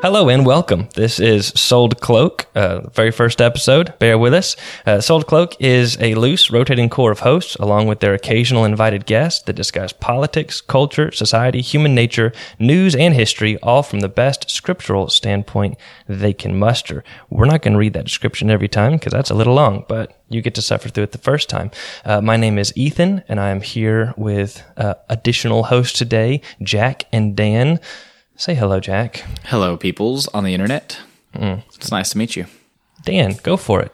Hello and welcome. This is Sold Cloak, uh, very first episode. Bear with us. Uh, Sold Cloak is a loose, rotating core of hosts, along with their occasional invited guests that discuss politics, culture, society, human nature, news, and history, all from the best scriptural standpoint they can muster. We're not going to read that description every time because that's a little long, but you get to suffer through it the first time. Uh, my name is Ethan, and I am here with uh, additional hosts today, Jack and Dan. Say hello, Jack. Hello, peoples on the internet. Mm. It's nice to meet you. Dan, go for it.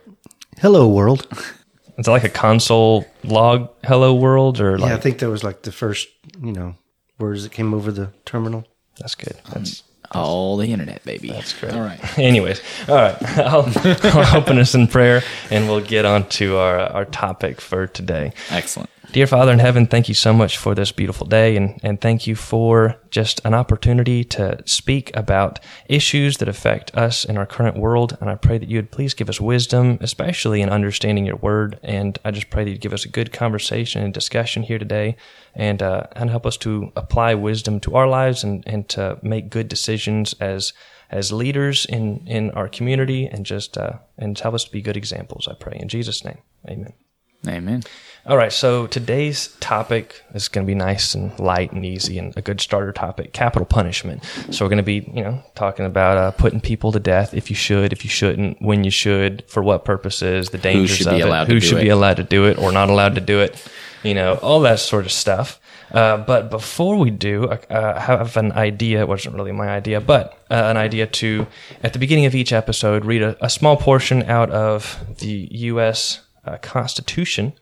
Hello, world. Is it like a console log hello world or like yeah, I think that was like the first, you know, words that came over the terminal. that's good. That's All the internet, baby. that's great. All right. Anyways, all right. I'll, I'll open us in prayer and we'll get on to our our topic for today. Excellent. Dear Father in heaven, thank you so much for this beautiful day and, and thank you for just an opportunity to speak about issues that affect us in our current world. And I pray that you would please give us wisdom, especially in understanding your word. And I just pray that you'd give us a good conversation and discussion here today and, uh, and help us to apply wisdom to our lives and, and to make good decisions as, as leaders in, in our community and just, uh, and help us to be good examples. I pray in Jesus' name. Amen. Amen. All right, so today's topic is going to be nice and light and easy and a good starter topic: capital punishment. So we're going to be, you know, talking about uh, putting people to death if you should, if you shouldn't, when you should, for what purposes, the dangers of it, who should be allowed to do it or not allowed to do it, you know, all that sort of stuff. Uh, but before we do, uh, I have an idea. It wasn't really my idea, but uh, an idea to, at the beginning of each episode, read a, a small portion out of the U.S. Uh, Constitution,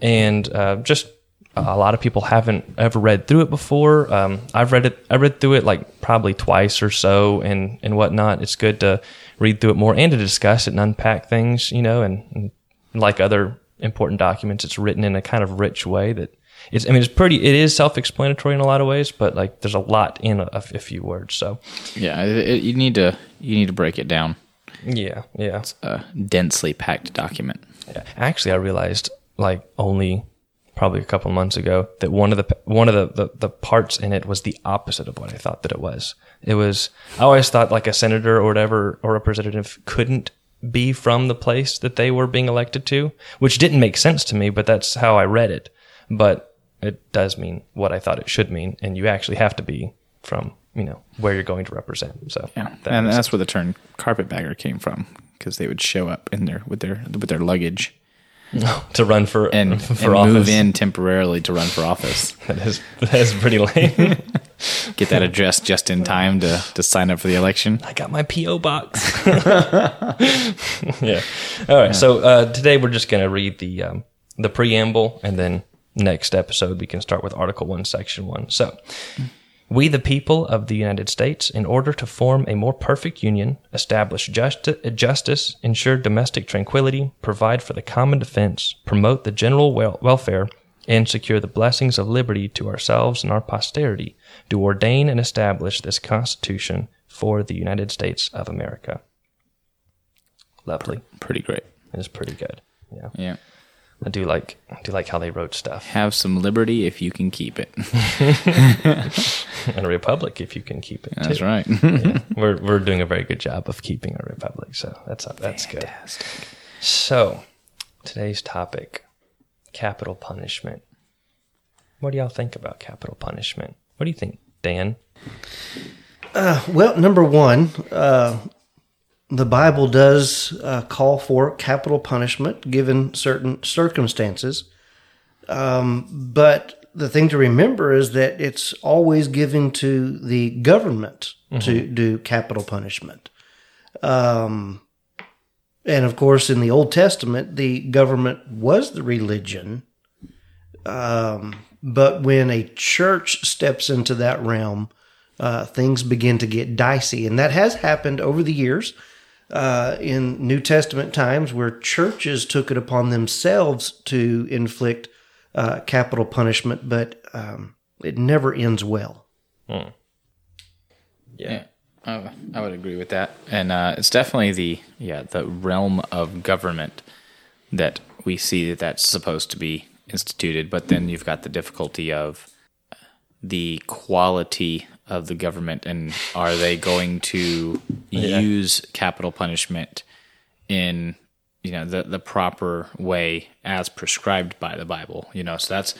and uh, just a lot of people haven't ever read through it before. Um, I've read it. I read through it like probably twice or so, and and whatnot. It's good to read through it more and to discuss it and unpack things, you know, and, and like other important documents, it's written in a kind of rich way that it's. I mean, it's pretty. It is self-explanatory in a lot of ways, but like there's a lot in a, a few words. So Yeah, it, it- you need to you need to break it down. Yeah, yeah. It's a densely packed document. Yeah. Actually, I realized like only probably a couple months ago that one of the one of the, the, the parts in it was the opposite of what I thought that it was. It was I always thought like a senator or whatever or representative couldn't be from the place that they were being elected to, which didn't make sense to me, but that's how I read it. But it does mean what I thought it should mean, and you actually have to be from you know where you're going to represent. So Yeah, that and that's where the term carpetbagger came from because they would show up in there with their with their luggage to run for and, for and office. move in temporarily to run for office. That is that is pretty lame. Get that address just in time to to sign up for the election. I got my PO box. yeah. All right. So uh, today we're just going to read the um, the preamble, and then next episode we can start with Article One, Section One. So. We, the people of the United States, in order to form a more perfect union, establish justi- justice, ensure domestic tranquility, provide for the common defense, promote the general wel- welfare, and secure the blessings of liberty to ourselves and our posterity, do ordain and establish this Constitution for the United States of America. Lovely. Pretty great. It's pretty good. Yeah. Yeah. I do like I do like how they wrote stuff. Have some liberty if you can keep it. And a republic if you can keep it. That's too. right. We're we're doing a very good job of keeping our republic, so that's that's good. So, today's topic, capital punishment. What do y'all think about capital punishment? What do you think, Dan? Well, number one, uh, the Bible does uh, call for capital punishment given certain circumstances. Um, but the thing to remember is that it's always given to the government to do capital punishment. Um, and of course, in the Old Testament, the government was the religion. Um, but when a church steps into that realm, uh, things begin to get dicey. And that has happened over the years uh, in New Testament times where churches took it upon themselves to inflict uh, capital punishment, but um, it never ends well. Yeah, I, I would agree with that, and uh, it's definitely the yeah the realm of government that we see that that's supposed to be instituted. But then you've got the difficulty of the quality of the government, and are they going to use capital punishment in you know the the proper way as prescribed by the Bible? You know, so that's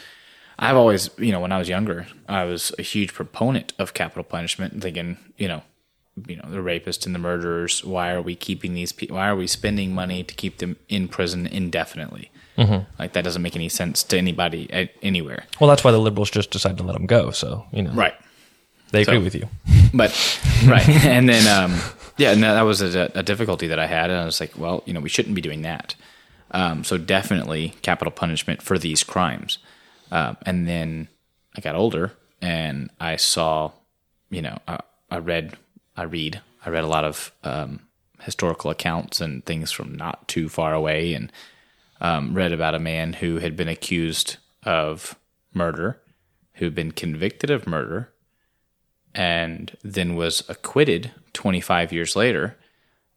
I've always you know when I was younger, I was a huge proponent of capital punishment, thinking you know. You know the rapists and the murderers. Why are we keeping these people? Why are we spending money to keep them in prison indefinitely? Mm-hmm. Like that doesn't make any sense to anybody anywhere. Well, that's why the liberals just decided to let them go. So you know, Right. They agree So- with you. but right. And then um yeah and that was a, a difficulty that i had and i was like well you know we shouldn't be doing that. Um so definitely capital punishment for these crimes. Um and then i got older and i saw you know i, I read i read i read a lot of um historical accounts and things from not too far away and um, read about a man who had been accused of murder who had been convicted of murder and then was acquitted 25 years later.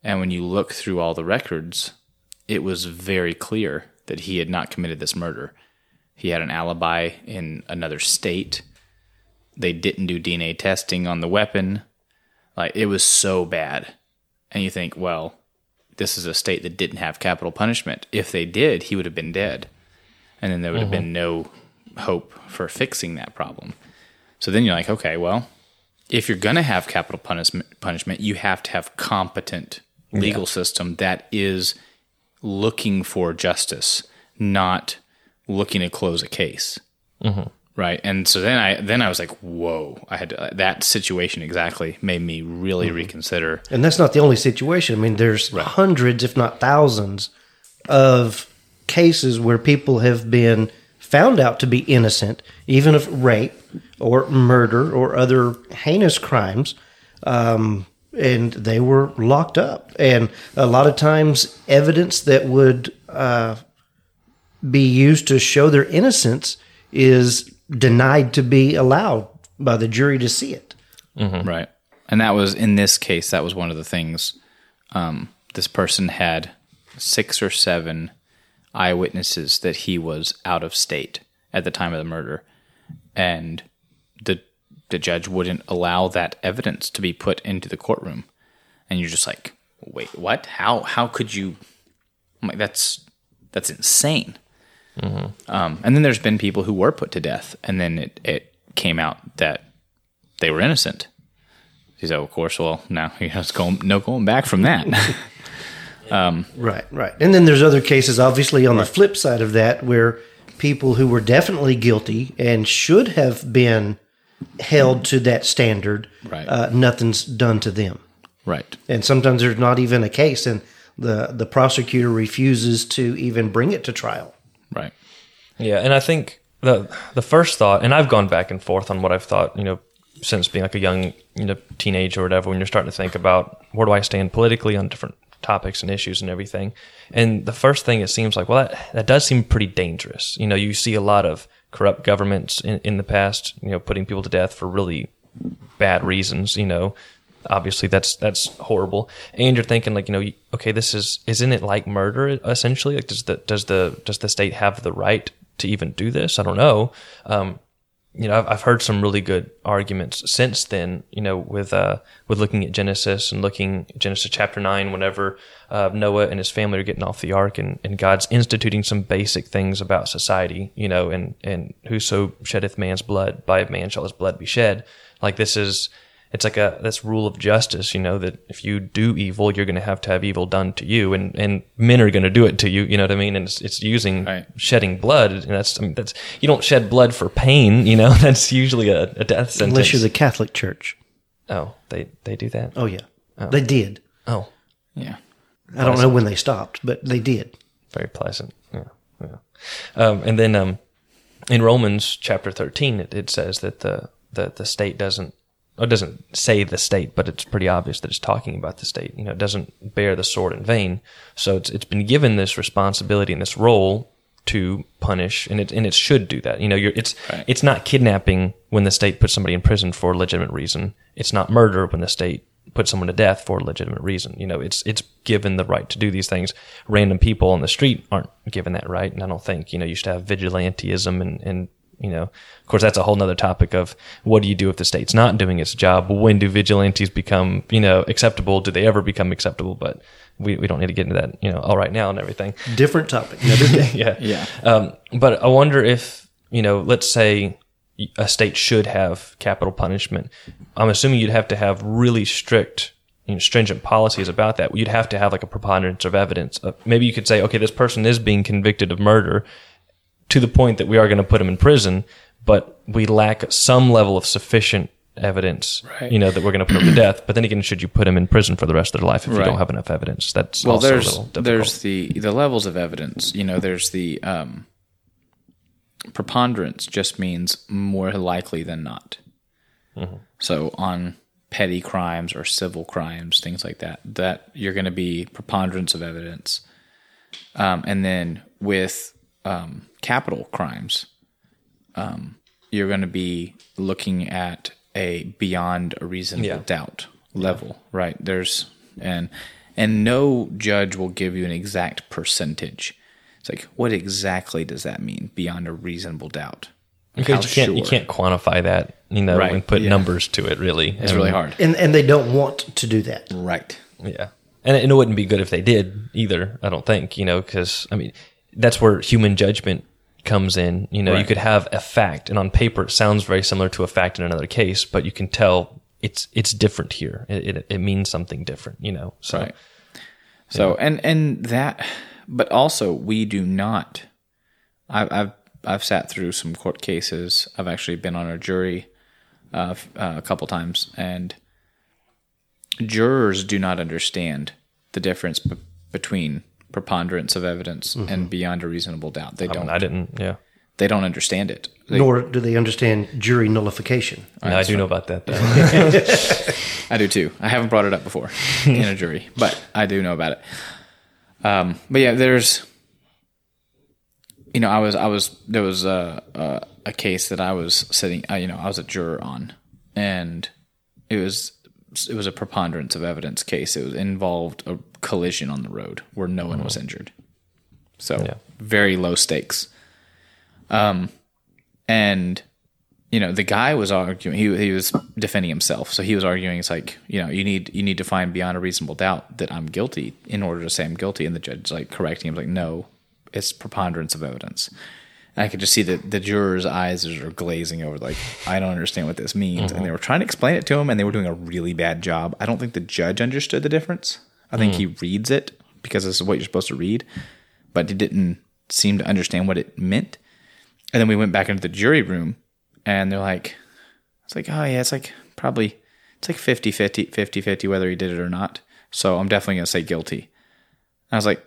And when you look through all the records, it was very clear that he had not committed this murder. He had an alibi in another state. They didn't do DNA testing on the weapon. Like it was so bad. And you think, well, this is a state that didn't have capital punishment. If they did, he would have been dead. And then there would have mm-hmm. been no hope for fixing that problem. So then you're like, okay, well, if you're going to have capital punishment, punishment, you have to have competent legal system that is looking for justice, not looking to close a case. Mm-hmm. Right. And so then I then I was like, whoa! I had to, that situation exactly made me really mm-hmm. reconsider. And that's not the only situation. I mean, there's hundreds, if not thousands, of cases where people have been found out to be innocent, even of rape or murder or other heinous crimes, um, and they were locked up. And a lot of times, evidence that would uh, be used to show their innocence is denied to be allowed by the jury to see it. Right. And that was in this case, that was one of the things. Um, this person had six or seven eyewitnesses that he was out of state at the time of the murder. And the the judge wouldn't allow that evidence to be put into the courtroom. And you're just like, wait, what? How how could you I'm like that's that's insane. Um, and then there's been people who were put to death, and then it, it came out that they were innocent. He said, "Of course, well, now you know, it's going no going back from that." Right, right. And then there's other cases, obviously, on the flip side of that, where people who were definitely guilty and should have been held to that standard, Right. uh, nothing's done to them. right, And sometimes there's not even a case, and the, the prosecutor refuses to even bring it to trial. right, Yeah, and I think the the first thought, and I've gone back and forth on what I've thought, you know, since being like a young, you know, teenager or whatever. When you're starting to think about where do I stand politically on different topics and issues and everything, and the first thing it seems like, well, that that does seem pretty dangerous. You know, you see a lot of corrupt governments in, in the past, you know, putting people to death for really bad reasons. You know, obviously that's that's horrible. And you're thinking like you know okay this is isn't it like murder essentially? Like does the does the does the state have the right to even do this? I don't know. Um you know I've, I've heard some really good arguments since then you know with uh with looking at genesis and looking genesis chapter 9 whenever uh, noah and his family are getting off the ark and, and god's instituting some basic things about society you know and and whoso sheddeth man's blood by man shall his blood be shed. Like this is it's like a this rule of justice, you know, that if you do evil, you're going to have to have evil done to you, and and men are going to do it to you. You know what I mean? And it's, it's using Right. shedding blood, and that's I mean that's you don't shed blood for pain. You know, that's usually a, a death sentence. Unless you're the Catholic Church. oh, they they do that. Oh, yeah. They did. Oh, yeah, I don't know when they stopped, but they did. very pleasant. Yeah, yeah. Um, and then um, in Romans chapter thirteen, it, it says that the, the the state doesn't. It doesn't say the state, but it's pretty obvious that it's talking about the state. You know, it doesn't bear the sword in vain. So it's it's been given this responsibility and this role to punish, and it and it should do that. You know, you're, it's Right. it's not kidnapping when the state puts somebody in prison for a legitimate reason. It's not murder when the state puts someone to death for a legitimate reason. You know, it's it's given the right to do these things. Random people on the street aren't given that right, and I don't think you know you should have vigilantism and and You know, of course, that's a whole nother topic of what do you do if the state's not doing its job? When do vigilantes become, you know, acceptable? Do they ever become acceptable? But we, we don't need to get into that, you know, all right now and everything. Different topic. Another day. yeah. Yeah. Um, but I wonder if, you know, let's say a state should have capital punishment. I'm assuming you'd have to have really strict, you know, stringent policies about that. You'd have to have like a preponderance of evidence. Uh, maybe you could say, okay, this person is being convicted of murder to the point that we are going to put him in prison, but we lack some level of sufficient evidence, Right. you know, that we're going to put him to death. But then again, should you put him in prison for the rest of their life if you don't have enough evidence? That's well also a there's there's the the levels of evidence you know there's the um preponderance just means more likely than not so on petty crimes or civil crimes things like that that you're going to be preponderance of evidence um, and then with um, capital crimes um, you're going to be looking at a beyond a reasonable Yeah. doubt level right there's and and no judge will give you an exact percentage it's like what exactly does that mean beyond a reasonable doubt because How you can't you can't quantify that, you know, Right, and put yeah. numbers to it. Really, it's really hard And and they don't want to do that. right Yeah, and it, and it wouldn't be good if they did either. I don't think you know because I mean that's where human judgment comes in. You know, you could have a fact, and on paper it sounds very similar to a fact in another case, but you can tell it's it's different here. It it, it means something different. You know, so Right. So and and that, but also we do not. I've I've I've sat through some court cases. I've actually been on a jury uh, uh, a couple times, and jurors do not understand the difference b- between preponderance of evidence and beyond a reasonable doubt. They I, don't. mean, I didn't. Yeah, they don't understand it. They- Nor do they understand jury nullification. Yeah, I do know about that. Though. I do too. I haven't brought it up before in a jury, but I do know about it. Um, but yeah, there's, you know, I was, I was, there was a, a, a case that I was sitting, uh, you know, I was a juror on, and it was, it was a preponderance of evidence case. It was involved a collision on the road where no one was injured. So Yeah. very low stakes. Um, and you know the guy was arguing he he was defending himself. So he was arguing it's like you know you need you need to find beyond a reasonable doubt that I'm guilty in order to say I'm guilty. And the judge like correcting him like no it's preponderance of evidence. And I could just see that the jurors eyes are glazing over like I don't understand what this means. And they were trying to explain it to him and they were doing a really bad job. I don't think the judge understood the difference I think he reads it because this is what you're supposed to read but he didn't seem to understand what it meant and then we went back into the jury room and they're like, it's like, oh yeah, it's like probably, it's like 50 50, 50 50 whether he did it or not. So I'm definitely going to say guilty. I was like,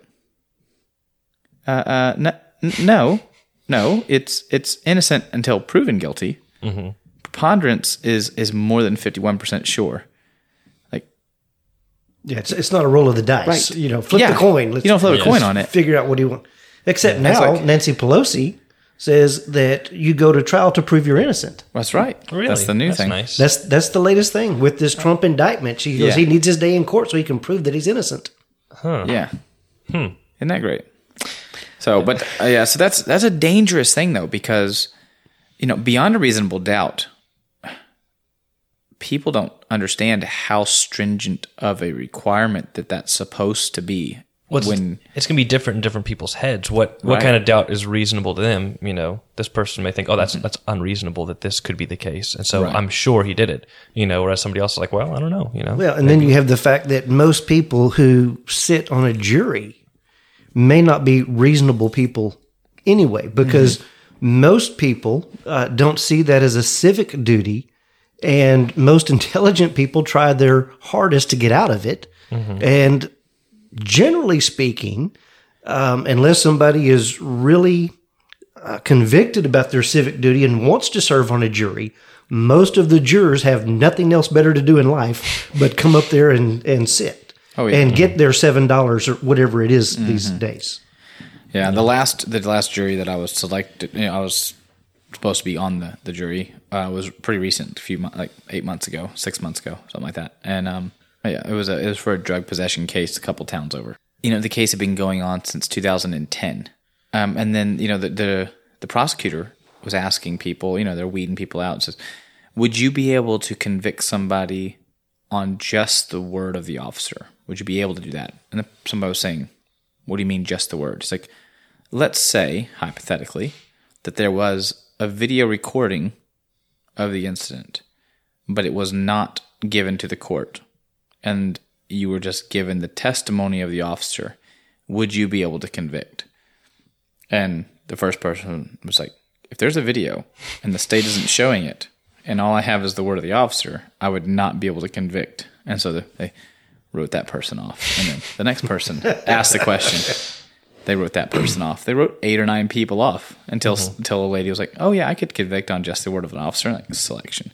uh, uh, n- n- no, no, it's, it's innocent until proven guilty. Preponderance is, is more than 51% sure. Like, Yeah, it's, it's not a roll of the dice. Right. You know, flip Yeah. the coin. Let's You don't flip a coin on it. Figure out what you want. Except it's now, like- Nancy Pelosi says that you go to trial to prove you're innocent. that's right. really, That's the new That's thing. Nice. That's that's the latest thing with this Trump indictment. She goes, Yeah. he needs his day in court so he can prove that he's innocent. Yeah. Hmm. Isn't that great? So, but uh, yeah, so that's that's a dangerous thing though because you know beyond a reasonable doubt, people don't understand how stringent of a requirement that that's supposed to be. What's, when it's going to be different in different people's heads. What what Right. kind of doubt is reasonable to them? You know, this person may think, "Oh, Mm-hmm. that's that's unreasonable that this could be the case," and so Right. I'm sure he did it. You know, whereas somebody else is like, "Well, I don't know." You know, Well, and then you have the fact that most people who sit on a jury may not be reasonable people anyway, because most people uh, don't see that as a civic duty, and most intelligent people try their hardest to get out of it. And generally speaking, um, unless somebody is really uh, convicted about their civic duty and wants to serve on a jury, most of the jurors have nothing else better to do in life but come up there and, and sit Oh, yeah. and get their seven dollars or whatever it is these days. Yeah, the last the last jury that I was selected, you know, I was supposed to be on the the jury uh, was pretty recent, a few months, like eight months ago, six months ago, something like that. And um, yeah, it was a it was for a drug possession case, a couple towns over. You know, the case had been going on since 2010, um, and then you know the the, the prosecutor was asking people, you know, they're weeding people out. And says, "Would you be able to convict somebody on just the word of the officer? Would you be able to do that?" And then somebody was saying, "What do you mean, just the word?" It's like, let's say hypothetically that there was a video recording of the incident, but it was not given to the court, and you were just given the testimony of the officer. Would you be able to convict? And the first person was like, if there's a video and the state isn't showing it, and all I have is the word of the officer, I would not be able to convict. And so they wrote that person off. And then the next person asked the question. They wrote that person off. They wrote eight or nine people off until until a lady was like, "Oh yeah, I could convict on just the word of an officer." Like selection.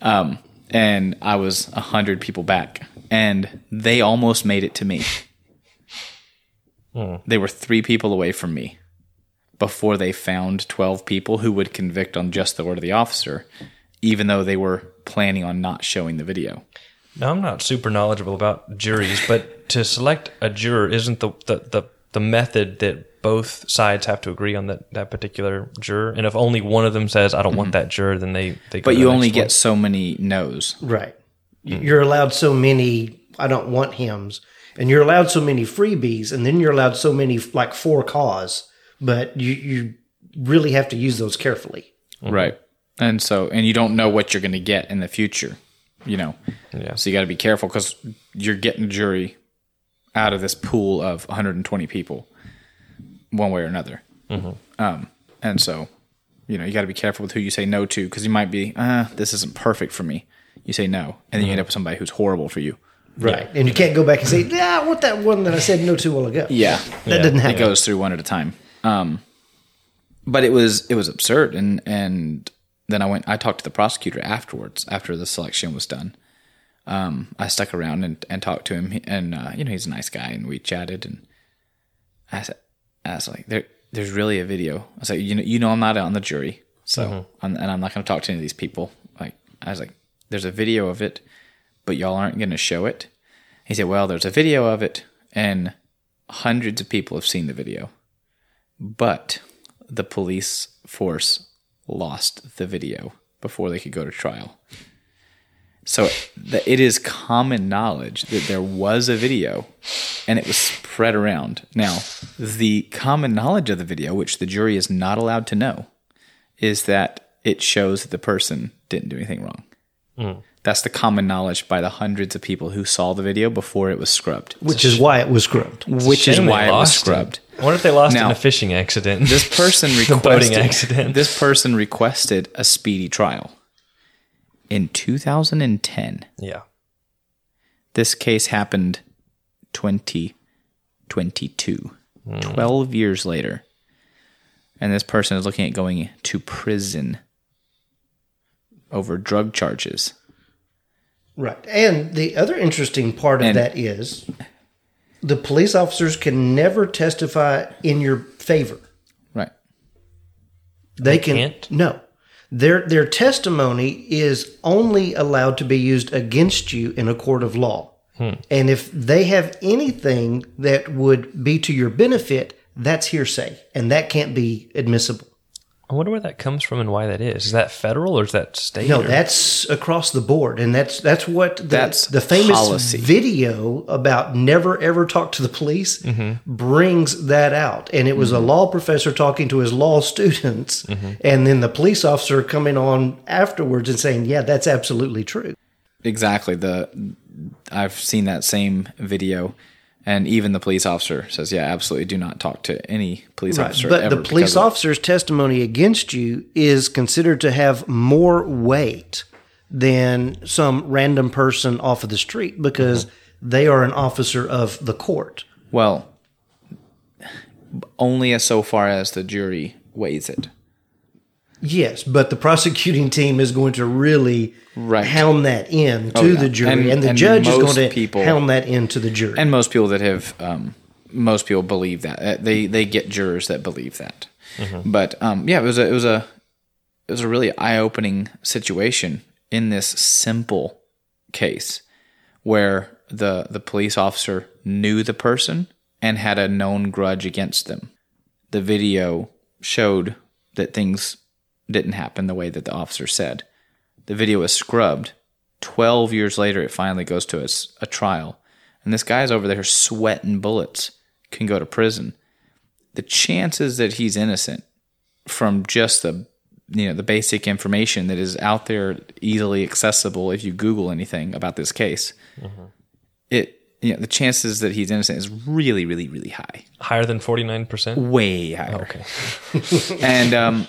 Um, and I was a hundred people back, and they almost made it to me. They were three people away from me before they found 12 people who would convict on just the word of the officer, even though they were planning on not showing the video. Now, I'm not super knowledgeable about juries, but to select a juror isn't the, the, the, the method that both sides have to agree on that, that particular juror. And if only one of them says, I don't want mm-hmm. that juror, then they, they go But you the only get one. so many no's. Right. Mm. You're allowed so many I don't want hims. and you're allowed so many freebies, and then you're allowed so many like for cause. But you you really have to use those carefully. Mm-hmm. Right. And so, and you don't know what you're going to get in the future, you know. Yeah. So you got to be careful because you're getting a jury out of this pool of 120 people, one way or another. Um, and so, you know, you got to be careful with who you say no to because you might be, uh, this isn't perfect for me. You say no, and then you end up with somebody who's horrible for you. Right. And you can't go back and say, Yeah, I want that one that I said no to a while ago. Yeah, That didn't happen. it goes through one at a time. Um, but it was it was absurd, and and then I went. I talked to the prosecutor afterwards, after the selection was done. Um, I stuck around and, and talked to him, and uh, you know he's a nice guy, and we chatted, and I said, I was like, there, there's really a video. I was like, you know, you know, I'm not on the jury, so I'm, and I'm not going to talk to any of these people. Like, I was like, there's a video of it, but y'all aren't going to show it. He said, well, there's a video of it, and hundreds of people have seen the video, but the police force lost the video before they could go to trial. So the, it is common knowledge that there was a video and it was spread around. Now, the common knowledge of the video, which the jury is not allowed to know, is that it shows that the person didn't do anything wrong. Mm. That's the common knowledge by the hundreds of people who saw the video before it was scrubbed, Which is why it was scrubbed. which is why it was lost scrubbed. I wonder if they lost Now- in a fishing accident. This person The requested boating accident. This person requested a speedy trial in 2010. yeah. This case happened 2022, hmm. 12 years later. And this person is looking at going to prison over drug charges. Right. And the other interesting part of And- that is the police officers can never testify in your favor. Right. They, can can't? no. Their their testimony is only allowed to be used against you in a court of law. Hmm. And if they have anything that would be to your benefit, that's hearsay, and that can't be admissible. I wonder where that comes from and why that is. Is that federal or is that state? No, or- that's across the board, and that's that's what the, That's the famous policy. video about never ever talk to the police mm-hmm. brings that out. And it was a mm-hmm. law professor talking to his law students, mm-hmm. and then the police officer coming on afterwards and saying, "Yeah, that's absolutely true." Exactly. The I've seen that same video and even the police officer says, "Yeah, absolutely do not talk to any police officer But the police officer's testimony against you is considered to have more weight than some random person off of the street because mm-hmm. they are an officer of the court. Well, only as so far as the jury weighs it. Yes, but the prosecuting team is going to really Right. hound that in to Oh, yeah. the jury, and, And- the and judge is going to people- hound that into the jury. And most people that have, um, most people believe that Uh, they they get jurors that believe that. But um, yeah, it was a it was a it was a really eye opening situation in this simple case where the the police officer knew the person and had a known grudge against them. The video showed that things didn't happen the way that the officer said. The video was scrubbed. 12 years later, it finally goes to a trial. And this guy's over there sweating bullets, can go to prison. The chances that he's innocent from just the you know the basic information that is out there easily accessible if you google anything about this case it you know the chances that he's innocent is really really really high Higher than 49%? way higher Okay. and um,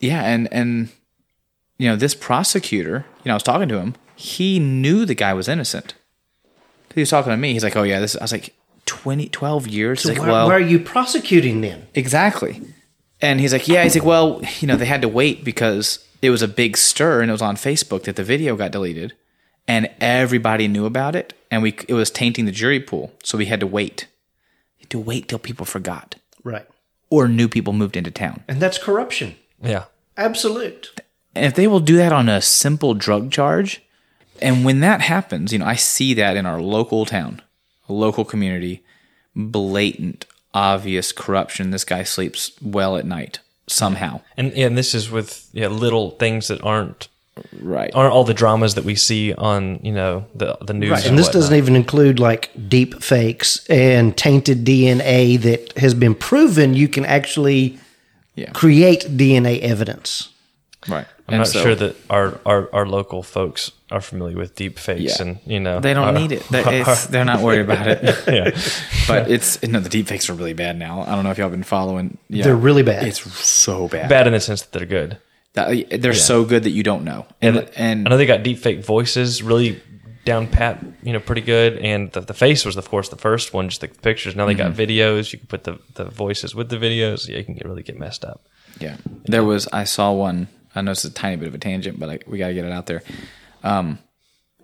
yeah, and and you know this prosecutor, you know, I was talking to him. He knew the guy was innocent. He was talking to me. He's like, "Oh yeah, this." I was like, 20, 12 years." He's why, like, "Well, why are you prosecuting then? exactly." And he's like, "Yeah." He's like, "Well, you know, they had to wait because it was a big stir, and it was on Facebook that the video got deleted, and everybody knew about it, and we it was tainting the jury pool, so we had to wait, Had to wait till people forgot." Right. Or new people moved into town. And that's corruption. Yeah. Absolute. And if they will do that on a simple drug charge, and when that happens, you know, I see that in our local town, local community, blatant, obvious corruption. This guy sleeps well at night somehow. And, and this is with yeah, little things that aren't Right. aren't all the dramas that we see on you know the the news. Right. And this whatnot. doesn't even include like deep fakes and tainted DNA that has been proven you can actually Yeah. create DNA evidence. Right. I'm not sure that our, our, our local folks are familiar with deep fakes, Yeah. and you know they don't our- need it. They- it's- they're not worried about it. yeah. But it's no, the deepfakes are really bad now. I don't know if y'all been following. Yeah. They're really bad. It's so bad. Bad in the sense that they're good. That- they're so good that you don't know. And And and I know they got deep fake voices really down pat, you know, pretty good. And the, the face was, of course, the first one, just the pictures. Now they got Mm-hmm. videos. You can put the, the voices with the videos. Yeah, you can get, really get messed up. Yeah, there was. I saw one. I know it's a tiny bit of a tangent, but I, we got to get it out there. Um,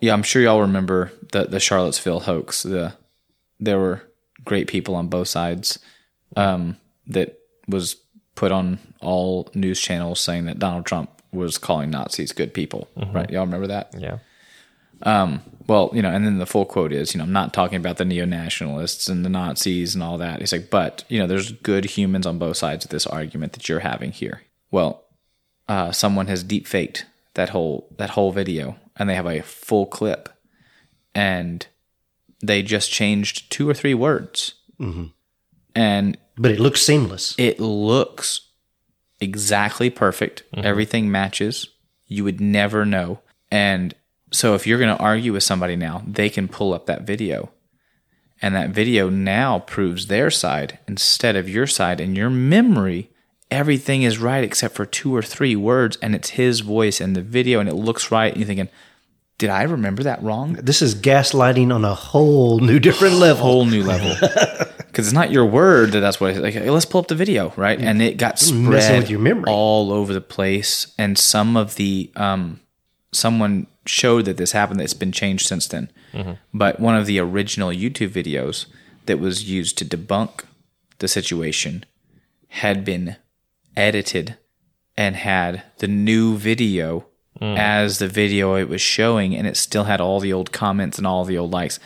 yeah, I'm sure y'all remember the the Charlottesville hoax. The there were great people on both sides. Um, that was put on all news channels saying that Donald Trump was calling Nazis good people. Right? Y'all remember that? Yeah. Well, you know, and then the full quote is, you know, I'm not talking about the neo nationalists and the Nazis and all that. He's like, but, you know, there's good humans on both sides of this argument that you're having here. Well, uh, someone has deep faked that whole that whole video and they have a full clip and they just changed two or three words. And But it looks seamless. it looks exactly perfect. Everything matches. You would never know. And so if you're going to argue with somebody now, they can pull up that video. And that video now proves their side instead of your side. And your memory, everything is right except for two or three words. And it's his voice in the video and it looks right. And you're thinking, did I remember that wrong? This is gaslighting on a whole new different level. whole new level. Because it's not your word that that's what it's like. hey, let's pull up the video, right? And it got spread with your memory. all over the place. And some of the um, someone showed that this happened. It's been changed since then. But one of the original YouTube videos that was used to debunk the situation had been edited and had the new video hmm. as the video it was showing, and it still had all the old comments and all the old likes.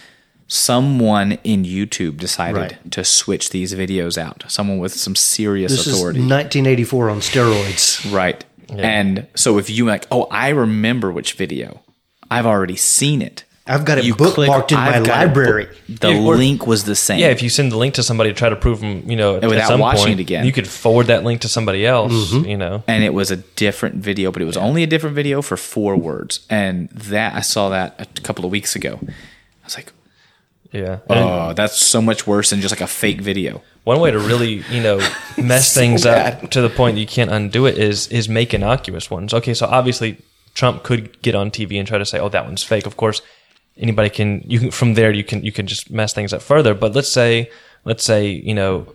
Someone in YouTube decided Right. to switch these videos out. Someone with some serious This authority. is 1984 on steroids. Right. And so if you like, oh, I remember which video. I've already seen it. I've got it You click, bookmarked in my "I've got library. book-" The Yeah, or- link was the same. Yeah, if you send the link to somebody to try to prove them, you know, at without some watching point, it again. you could forward that link to somebody else. Mm-hmm. You know, and it was a different video, but it was only a different video for four words. And that I saw that a couple of weeks ago. I was like, yeah. Oh, and oh, that's so much worse than just like a fake video. one way to really, you know, mess things up to the point that you can't undo it is is make innocuous ones. Okay, so obviously Trump could get on TV and try to say, "Oh, that one's fake." Of course, anybody can. You can from there you can you can just mess things up further. But let's say let's say you know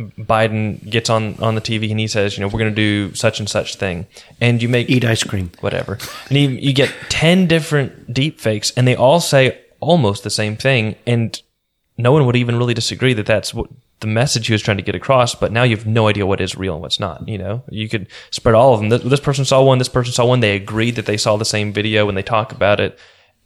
Biden gets on on the TV and he says, you know, we're going to do such and such thing, and you make Eat ice cream. whatever. And you, you get 10 different deep fakes and they all say almost the same thing. And no one would even really disagree that that's what the message he was trying to get across. But now you have no idea what is real and what's not. You know, you could spread all of them. This, this person saw one, this person saw one. They agreed that they saw the same video when they talk about it.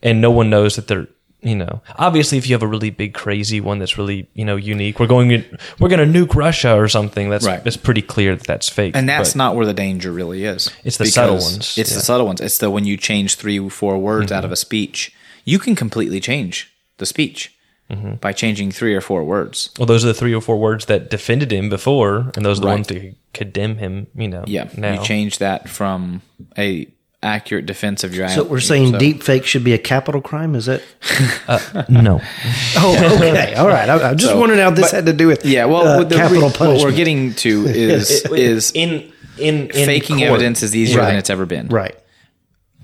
And no one knows that they're, you know, obviously, if you have a really big, crazy one that's really, you know, unique, we're going, we're going to nuke Russia or something. That's Right. it's pretty clear that that's fake. And that's not where the danger really is. It's the subtle ones, It's yeah. the subtle ones. It's the when you change three, four words Mm-hmm. out of a speech, you can completely change the speech Mm-hmm. by changing three or four words. Well, those are the three or four words that defended him before, and those are the Right. ones that condemn him. You know, Yeah, Now, you change that from a accurate defense of your. So we're saying deep fake should be a capital crime. Is that? no. Oh, okay. All right. I, I just So, wondering how this but- had to do with Yeah, well, uh, with the, capital what punishment. we're getting to is is in in, in faking court. evidence is easier Right. than it's ever been. right.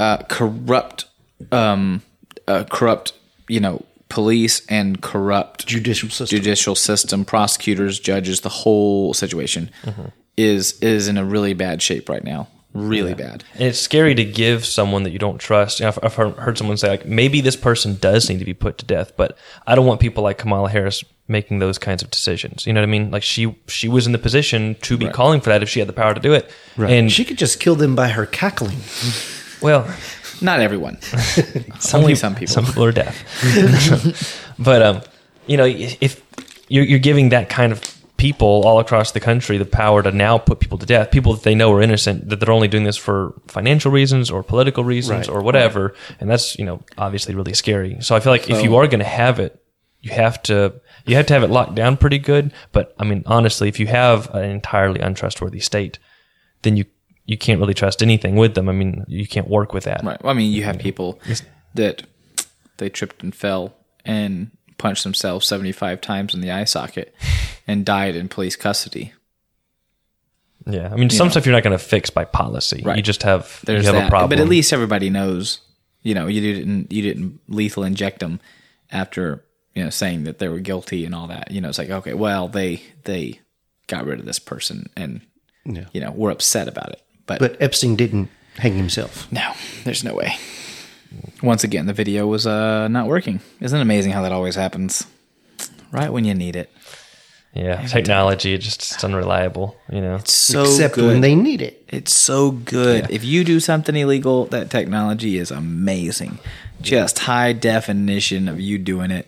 uh, corrupt, um, uh, corrupt, you know, police and corrupt Judicial system. judicial system, prosecutors, judges, the whole situation Mm-hmm. is is in a really bad shape right now. Really bad. And it's scary to give someone that you don't trust. You know, I've, I've heard, heard someone say like, maybe this person does need to be put to death, but I don't want people like Kamala Harris making those kinds of decisions. You know what I mean? Like she she was in the position to be calling for that if she had the power to do it. And she could just kill them by her cackling. well, Not everyone. some Only peop- some people. Some people are deaf. but um, you know, if you're, you're giving that kind of people all across the country the power to now put people to death, people that they know are innocent, that they're only doing this for financial reasons or political reasons Right. or whatever, and that's you know obviously really scary. So I feel like if you are going to have it, you have to you have to have it locked down pretty good. But I mean, honestly, if you have an entirely untrustworthy state, then you you can't really trust anything with them. I mean, you can't work with that. Right. Well, I mean, you have people that they tripped and fell and punched themselves 75 times in the eye socket and died in police custody. Yeah, I mean, some stuff you're not going to fix by policy. Right. You just have There's you have that. a problem. But at least everybody knows, you know, you didn't you didn't lethal inject them after, you know, saying that they were guilty and all that. You know, it's like, okay, well, they they got rid of this person and Yeah. you know, we're upset about it. But, But Epstein didn't hang himself. no, there's no way. Once again, the video was uh not working. Isn't it amazing how that always happens? Right when you need it. yeah, technology just it's unreliable. You know, it's So except good. when they need it. It's so good. If you do something illegal, that technology is amazing. Just high definition of you doing it.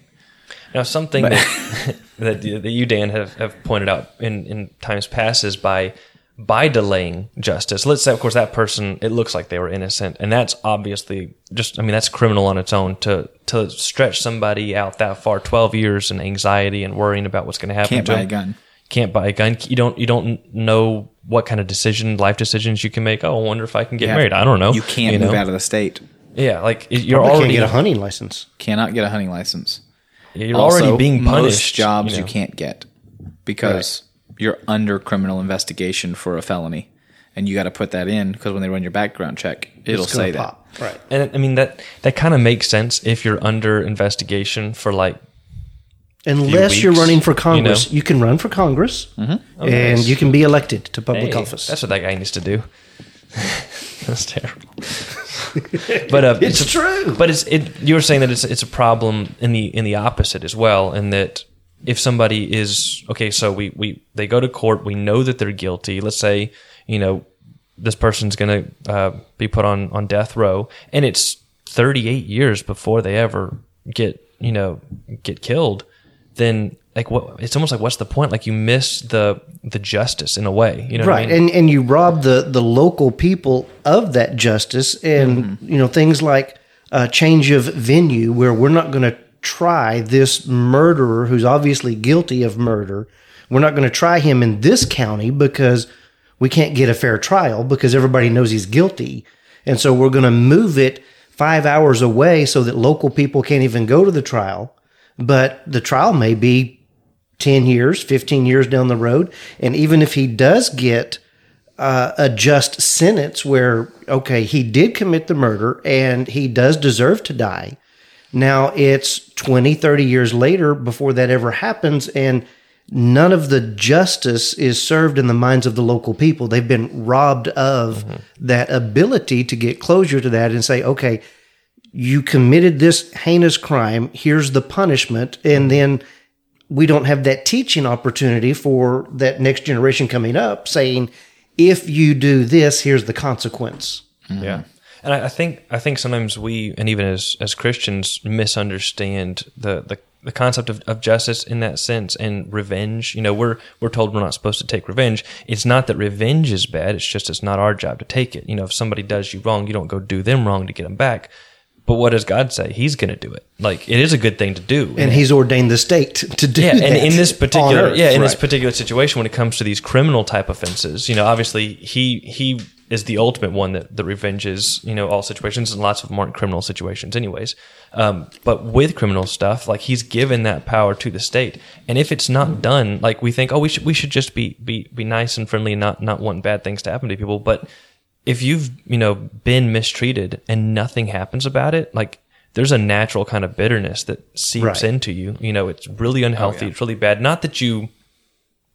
now something that, that that you Dan have, have pointed out in in times past is by by delaying justice. Let's say, of course, that person it looks like they were innocent, and that's obviously just I mean that's criminal on its own to to stretch somebody out that far, twelve years and anxiety and worrying about what's going to happen. Can't to buy a them. gun. can't buy a gun. You don't you don't know what kind of decision, life decisions you can make. Oh, I wonder if I can get Yeah. married. I don't know. You can't you move know? out of the state. Yeah, like you're Probably can't already get a hunting license. Cannot get a hunting license. you're Also, already being punished. Most jobs you, know. can't get because you're under criminal investigation for a felony, and you got to put that in because when they run your background check, it'll It's gonna say that. Right. And I mean that that kind of makes sense if you're under investigation for like Unless you're running for you Congress, know? you, can run for Congress, and you can be elected to public hey, office. that's what that guy needs to do. that's terrible. but uh, It's true. But it's it. You were saying that it's it's a problem in the in the opposite as well, in that if somebody is okay, so we we they go to court, we know that they're guilty. Let's say you know this person's going to uh, be put on on death row, and it's 38 years before they ever get you know get killed. Then like what? It's almost like what's the point? Like you miss the the justice in a way. You know, what I right mean? and and you rob the the local people of that justice and Mm-hmm. you know things like a change of venue where we're not going to try this murderer who's obviously guilty of murder we're not going to try him in this county because we can't get a fair trial because everybody knows he's guilty and so we're going to move it 5 hours away so that local people can't even go to the trial but the trial may be 10 years, 15 years down the road. And even if he does get uh, a just sentence where, okay, he did commit the murder and he does deserve to die. Now it's 20, 30 years later before that ever happens. And none of the justice is served in the minds of the local people. They've been robbed of mm-hmm. that ability to get closure to that and say, okay, you committed this heinous crime. Here's the punishment. And then we don't have that teaching opportunity for that next generation coming up saying, if you do this, here's the consequence. Mm-hmm. Yeah. And I, I think I think sometimes we and even as as Christians misunderstand the the, the concept of, of justice in that sense and revenge. You know, we're we're told we're not supposed to take revenge. It's not that revenge is bad. It's just it's not our job to take it. You know, if somebody does you wrong, you don't go do them wrong to get them back. But what does God say? He's going to do it. Like it is a good thing to do. And He's ordained the state to do yeah, and in this particular earth. yeah, in this particular situation, when it comes to these criminal type offenses, you know, obviously he he is the ultimate one that, that revenges, you know, all situations, and lots of them aren't criminal situations, anyways. Um, but with criminal stuff, like he's given that power to the state, and if it's not done, like we think, oh, we should we should just be be be nice and friendly, and not not want bad things to happen to people, but if you've you know been mistreated and nothing happens about it like there's a natural kind of bitterness that seeps Right. into you. You know it's really unhealthy. It's really bad. Not that you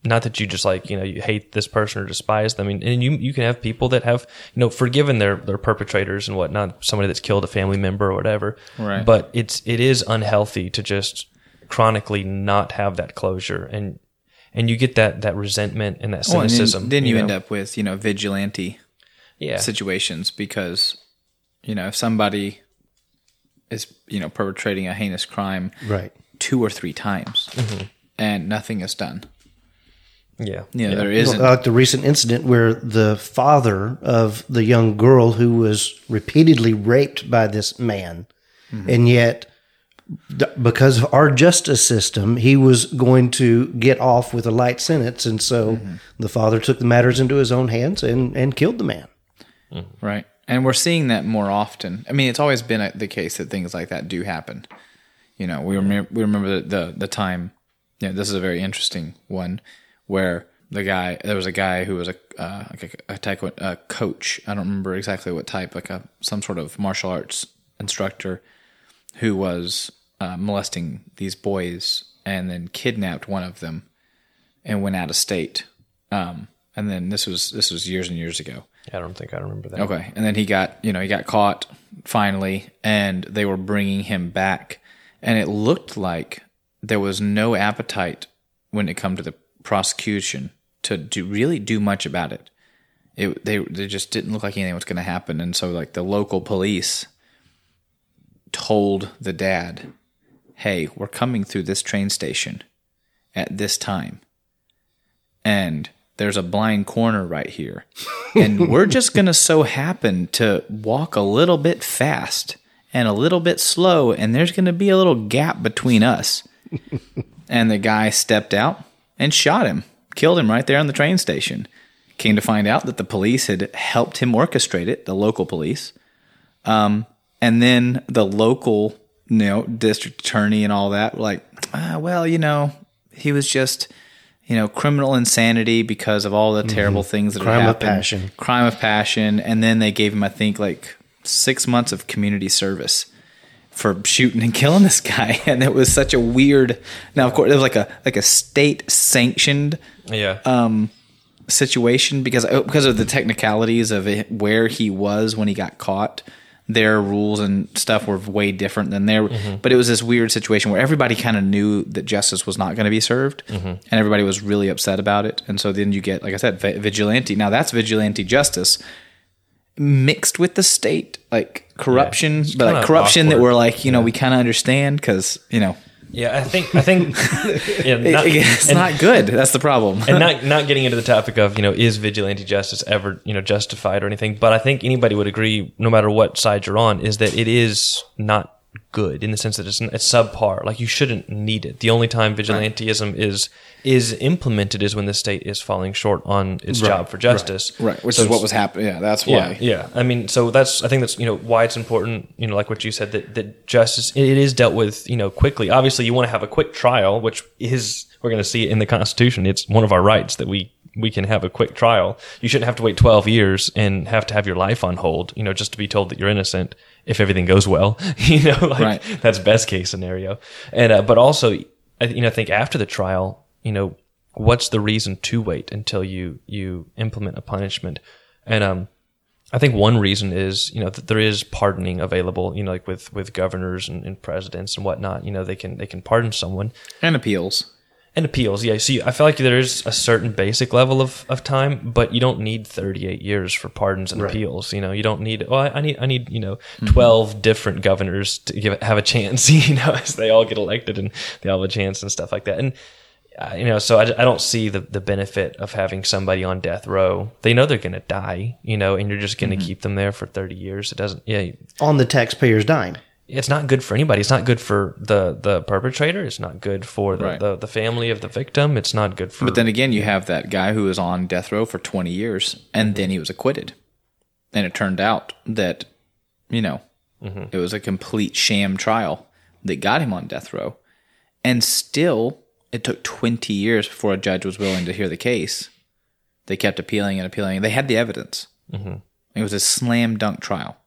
not that you just like you know you hate this person or despise them I mean, and you you can have people that have you know forgiven their their perpetrators and whatnot somebody that's killed a family member or whatever Right. but it's it is unhealthy to just chronically not have that closure and and you get that that resentment and that Well, and cynicism then, then you, know? end up with you know vigilante yeah situations because you know if somebody is you know perpetrating a heinous crime right. two or three times mm-hmm. and nothing is done yeah yeah. there isn't like the recent incident where the father of the young girl who was repeatedly raped by this man, mm-hmm. and yet because of our justice system, he was going to get off with a light sentence, and so mm-hmm. the father took the matters into his own hands and and killed the man. Mm-hmm. Right. And we're seeing that more often. I mean, it's always been a, the case that things like that do happen. You know, we remember we remember the the, the time. You know, this is a very interesting one where the guy there was a guy who was a uh, like a, a taekwondo a coach. I don't remember exactly what type, like a some sort of martial arts instructor who was uh, molesting these boys and then kidnapped one of them and went out of state. Um, and then this was this was years and years ago. I don't think I remember that. Okay. And then he got, you know, he got caught finally and they were bringing him back and it looked like there was no appetite when it come to the prosecution to do really do much about it. It they they just didn't look like anything was going to happen and so like the local police told the dad, "Hey, we're coming through this train station at this time." And there's a blind corner right here. And we're just going to so happen to walk a little bit fast and a little bit slow, and there's going to be a little gap between us. and the guy stepped out and shot him, killed him right there on the train station. Came to find out that the police had helped him orchestrate it, the local police. Um, and then the local, you know, district attorney and all that were like, ah, well, you know, he was just, you know, criminal insanity because of all the terrible things that Mm-hmm. Crime of passion. Crime of passion. And then they gave him, I think, like six months of community service for shooting and killing this guy. And it was such a weird. Now, of course, it was like a like a state sanctioned Yeah. um, situation because because of the technicalities of it, where he was when he got caught. Their rules and stuff were way different than their, but it was this weird situation where everybody kind of knew that justice was not going to be served, and everybody was really upset about it. And so then you get, like I said, vi- vigilante. Now that's vigilante justice mixed with the state, like corruption, but like corruption that we're like, you know, we kind of understand because you know yeah, I think I think yeah, it- not, it's and, not good. That's the problem. and not not getting into the topic of you know is vigilante justice ever you know justified or anything, but I think anybody would agree, no matter what side you're on, is that it is not good in the sense that it's, it's subpar. Like you shouldn't need it. The only time vigilanteism is is implemented is when the state is falling short on its job for justice. right, which So is what was happening. Yeah, that's why. yeah. I mean, so that's I think that's you know why it's important. You know, like what you said that that justice it is dealt with you know quickly. Obviously, you want to have a quick trial, which is we're going to see it in the Constitution. It's one of our rights that we we can have a quick trial. You shouldn't have to wait twelve years and have to have your life on hold. You know, just to be told that you're innocent if everything goes well. you know, like Right. that's best case scenario. And uh, but also, I you know, I think after the trial, you know, what's the reason to wait until you you implement a punishment? And um, I think one reason is you know that there is pardoning available. You know, like with with governors and, and presidents and whatnot. You know, they can they can pardon someone. And appeals. And appeals, yeah. See, I feel like there is a certain basic level of, of time, but you don't need 38 years for pardons and appeals. You know, you don't need. Well, I, I need I need you know 12 different governors to give have a chance. You know, as they all get elected and they all have a chance and stuff like that. And uh, you know, so I, I don't see the the benefit of having somebody on death row. They know they're going to die. You know, and you're just going to keep them there for 30 years. It doesn't. Yeah, on the taxpayer's dime. It's not good for anybody. It's not good for the the perpetrator. It's not good for the, Right. the, the family of the victim. It's not good for. But then again, you have that guy who was on death row for 20 years and mm-hmm. then he was acquitted. And it turned out that, you know, mm-hmm. it was a complete sham trial that got him on death row. And still, it took 20 years before a judge was willing to hear the case. They kept appealing and appealing. They had the evidence. Mm-hmm. It was a slam dunk trial.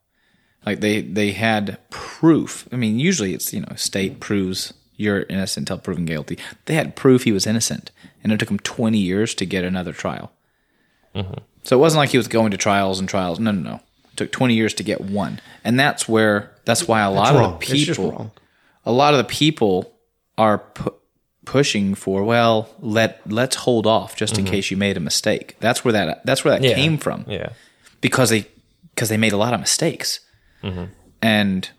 Like they, they had proof. I mean, usually it's, you know, state proves you're innocent until proven guilty. They had proof he was innocent, and it took him 20 years to get another trial. Mm-hmm. So it wasn't like he was going to trials and trials. No, no, no. It took 20 years to get one. And that's where, that's why a lot wrong. of the people, a lot of the people are pu- pushing for, well, let, let's hold off just in mm-hmm. case you made a mistake. That's where that, that's where that Yeah. came from yeah. because they because they made a lot of mistakes Mm-hmm. and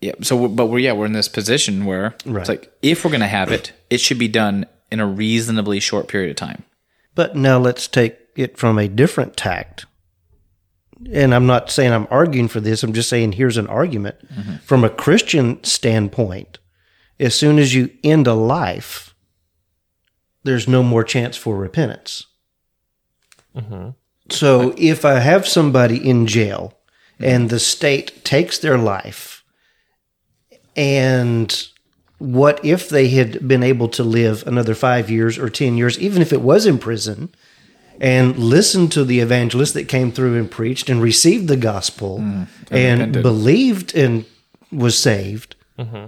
yeah so but we're yeah we're in this position where Right. it's like if we're going to have it it should be done in a reasonably short period of time But now let's take it from a different tact. And I'm not saying I'm arguing for this. I'm just saying here's an argument mm-hmm. from a Christian standpoint. As soon as you end a life, there's no more chance for repentance. Mm-hmm. So if I have somebody in jail and the state takes their life, and what if they had been able to live another five years or 10 years, even if it was in prison, and listened to the evangelist that came through and preached and received the gospel mm, and repented. believed and was saved, mm-hmm.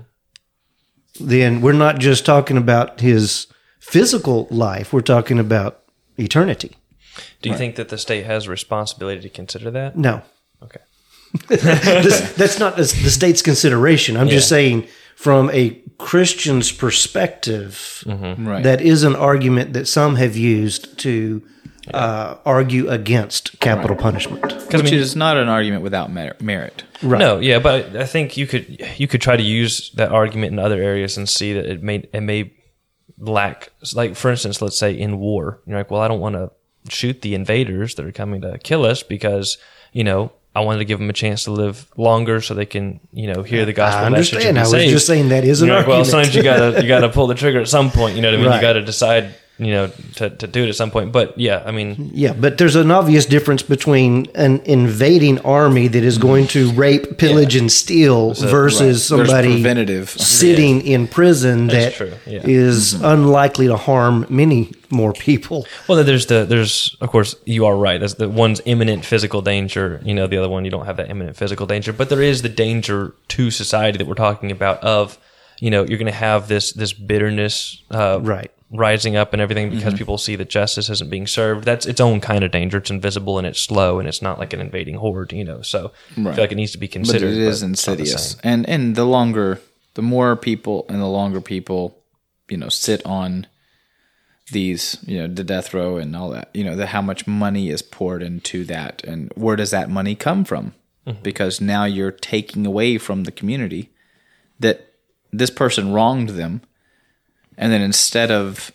then we're not just talking about his physical life, we're talking about eternity. Do you think that the state has a responsibility to consider that? No. Okay. This, that's not the the state's consideration. I'm just saying, from a Christian's perspective, right that is an argument that some have used to uh, argue against capital punishment. which is not an argument without merit Right. No, yeah, but I think you could you could try to use that argument in other areas and see that it may it may lack like for instance, let's say in war, you're like, well, I don't want to shoot the invaders that are coming to kill us because you know I wanted to give them a chance to live longer so they can you know hear the gospel I understand. I was saved. just saying that is an You're like, well, sometimes you gotta you gotta pull the trigger at some point. You know what I mean? Right. You got to decide you know to, to do it at some point. But yeah, I mean, Yeah, but there's an obvious difference between an invading army that is going to rape, pillage, and steal versus right. Somebody preventative. sitting in prison That's that true, yeah. is unlikely to harm many more people. Well, there's the there's of course you are right. As the one's imminent physical danger, you know, the other one you don't have that imminent physical danger, but there is the danger to society that we're talking about. Of you know, you're going to have this this bitterness, uh, Right. Rising up and everything because mm-hmm. people see that justice isn't being served. That's its own kind of danger. It's invisible and it's slow and it's not like an invading horde, you know. So I feel like it needs to be considered. it is but it's not the insidious and and the longer the more people and the longer people you know sit on these you know the death row and all that you know the how much money is poured into that and where does that money come from mm-hmm. because now you're taking away from the community that this person wronged them and then instead of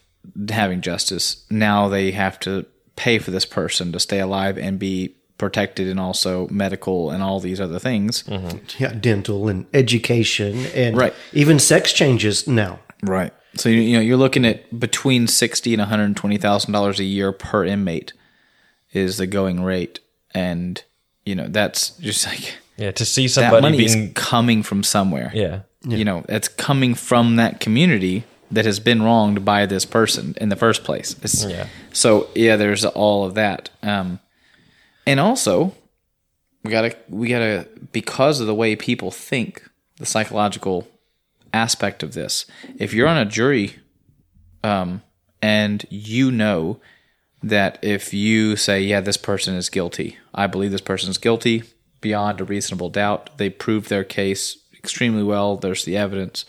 having justice now they have to pay for this person to stay alive and be protected and also medical and all these other things mm-hmm. Yeah, dental and education and Right. even sex changes now. Right. So you, you know you're looking at between sixty and one hundred twenty thousand dollars a year per inmate is the going rate, and you know that's just like Yeah, to see that somebody money being is coming from somewhere. yeah. You know, it's coming from that community that has been wronged by this person in the first place. It's, Yeah. So yeah, there's all of that, um, and also we gotta we gotta because of the way people think, the psychological aspect of this. If you're on a jury, um, and you know that if you say, yeah, this person is guilty, I believe this person is guilty beyond a reasonable doubt, they proved their case extremely well, there's the evidence,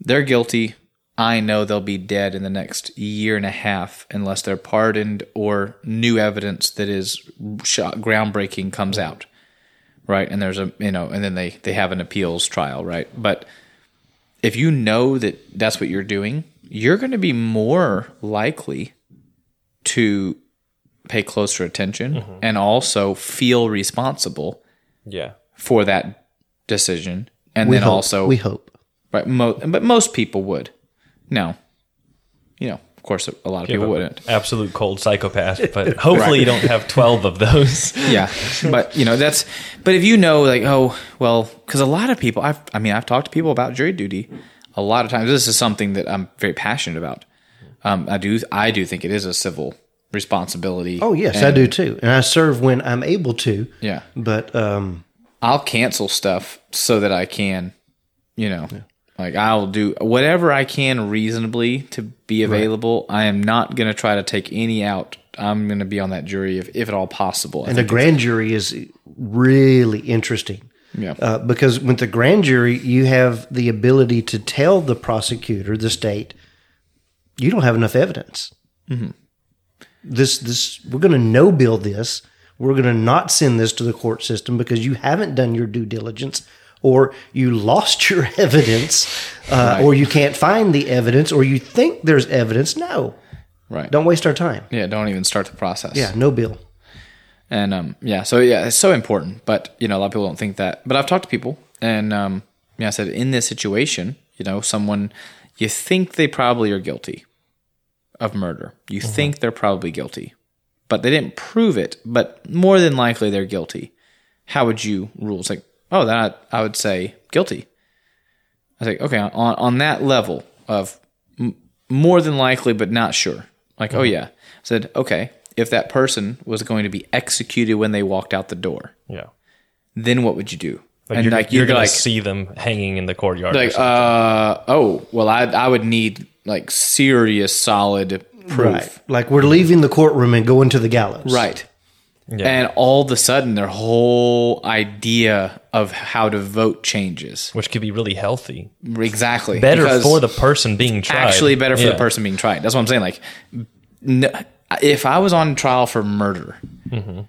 they're guilty, I know they'll be dead in the next year and a half unless they're pardoned or new evidence that is shot, groundbreaking comes out, right? And there's a you know, and then they they have an appeals trial, right? But if you know that that's what you're doing, you're going to be more likely to pay closer attention mm-hmm. and also feel responsible Yeah. for that decision, and We then hope. also we hope. Right. Mo- but most people would. No. You know, of course, a lot of people wouldn't. Absolute cold psychopath, but hopefully you don't have 12 of those. Yeah. but, you know, that's, but if you know, like, oh, well, because a lot of people, I've, I mean, I've talked to people about jury duty a lot of times. This is something that I'm very passionate about. Um, I do, I do think it is a civil responsibility. Oh yes, I do too, and I serve when I'm able to. Yeah. But um, I'll cancel stuff so that I can, you know, like I'll do whatever I can reasonably to be available. I am not going to try to take any out. I'm going to be on that jury if, if at all possible. I and the grand jury is really interesting. Yeah. Uh, because with the grand jury, you have the ability to tell the prosecutor, the state, you don't have enough evidence. This, this, we're going to no bill this. We're going to not send this to the court system because you haven't done your due diligence, or you lost your evidence, uh, or you can't find the evidence, or you think there's evidence. No, right. don't waste our time. yeah, don't even start the process. Yeah, no bill. And um, yeah, so yeah, it's so important. But you know, a lot of people don't think that. But I've talked to people, and um, yeah, I said in this situation, you know, someone you think they probably are guilty of murder. You think they're probably guilty, but they didn't prove it. But more than likely, they're guilty. How would you rule? It's like, oh, that I would say guilty. I say, okay, on on that level of m- more than likely, but not sure. Like, oh yeah, I said, okay, if that person was going to be executed when they walked out the door, Yeah. then what would you do? Like and you're, like you're you're going like, to see them hanging in the courtyard. like, something. uh, oh, well, I I would need like serious, solid proof, Right. Like we're leaving the courtroom and going to the gallows. right? Yeah. And all of a sudden, their whole idea of how to vote changes. which could be really healthy. Exactly, Better Because- for the person being tried. actually better for Yeah. the person being tried. That's what I'm saying. Like, no, if I was on trial for murder, Mm-hmm.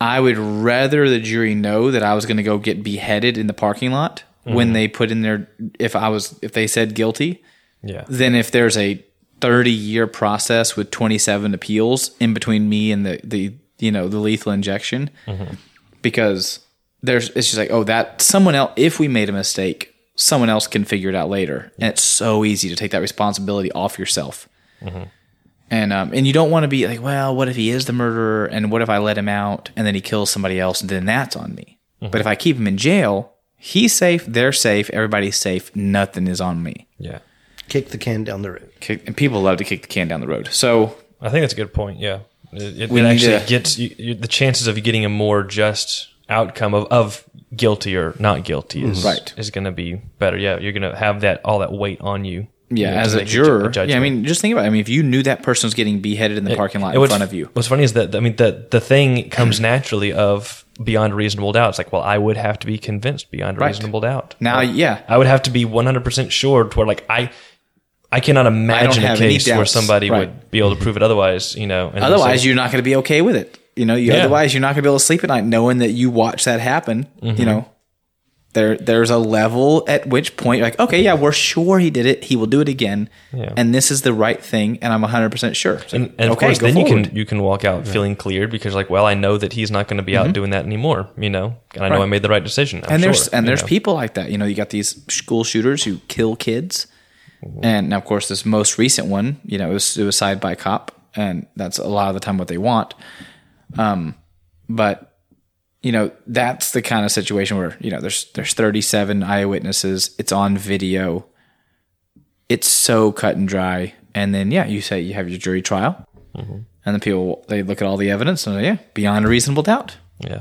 I would rather the jury know that I was going to go get beheaded in the parking lot Mm-hmm. when they put in their if I was if they said guilty Yeah. than if there's a 30 year process with 27 appeals in between me and the the you know the lethal injection Mm-hmm. because there's it's just like oh that someone else if we made a mistake someone else can figure it out later and it's so easy to take that responsibility off yourself and um and you don't want to be like well what if he is the murderer and what if I let him out and then he kills somebody else and then that's on me but if I keep him in jail he's safe they're safe everybody's safe nothing is on me Yeah. Kick the can down the road. kick, and people love to kick the can down the road. So I think that's a good point. Yeah. It, it, it actually to- gets you, you, the chances of you getting a more just outcome of, of guilty or not guilty is, mm-hmm. Right. is going to be better. Yeah. You're going to have that, all that weight on you. yeah, you know, as a juror, yeah. I mean, just think about. it. I mean, if you knew that person was getting beheaded in the parking lot in front of you, What's funny is that I mean the the thing comes naturally of beyond reasonable doubt. It's like, well, I would have to be convinced beyond Right. reasonable doubt. now, yeah, I would have to be 100 percent sure to where like I I cannot imagine a case where somebody Right. would be able to prove it otherwise. You know, and otherwise so- you're not going to be okay with it. You know, you, Yeah. otherwise you're not going to be able to sleep at night knowing that you watch that happen. Mm-hmm. You know, there there's a level at which point you're like, okay, yeah, we're sure he did it. He will do it again, Yeah. and this is the right thing, and I'm 100 percent sure. It's like, and, and of okay, course, go then you can you can walk out feeling cleared because like, well, I know that he's not going to be out doing that anymore. You know, and I know Mm-hmm. Right. I made the right decision. I'm and there's sure, and there's know. people like that. You know, you got these school shooters who kill kids, and now, of course, this most recent one, you know, it was suicide by cop, and that's a lot of the time what they want. Um, but you know, that's the kind of situation where you know there's there's 37 eyewitnesses. It's on video. It's so cut and dry, and then yeah, you say you have your jury trial, and the people they look at all the evidence and yeah, beyond a reasonable doubt Yeah.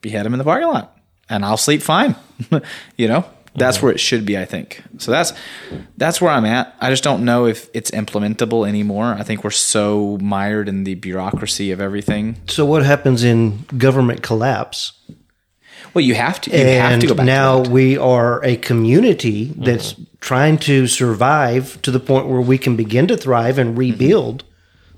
behead him in the parking lot and I'll sleep fine. you know, that's where it should be, I think. So that's that's where I'm at. I just don't know if it's implementable anymore. I think we're so mired in the bureaucracy of everything. So what happens in government collapse? Well, you have to. You have and to go back. now to we are a community that's mm-hmm. trying to survive to the point where we can begin to thrive and mm-hmm. rebuild.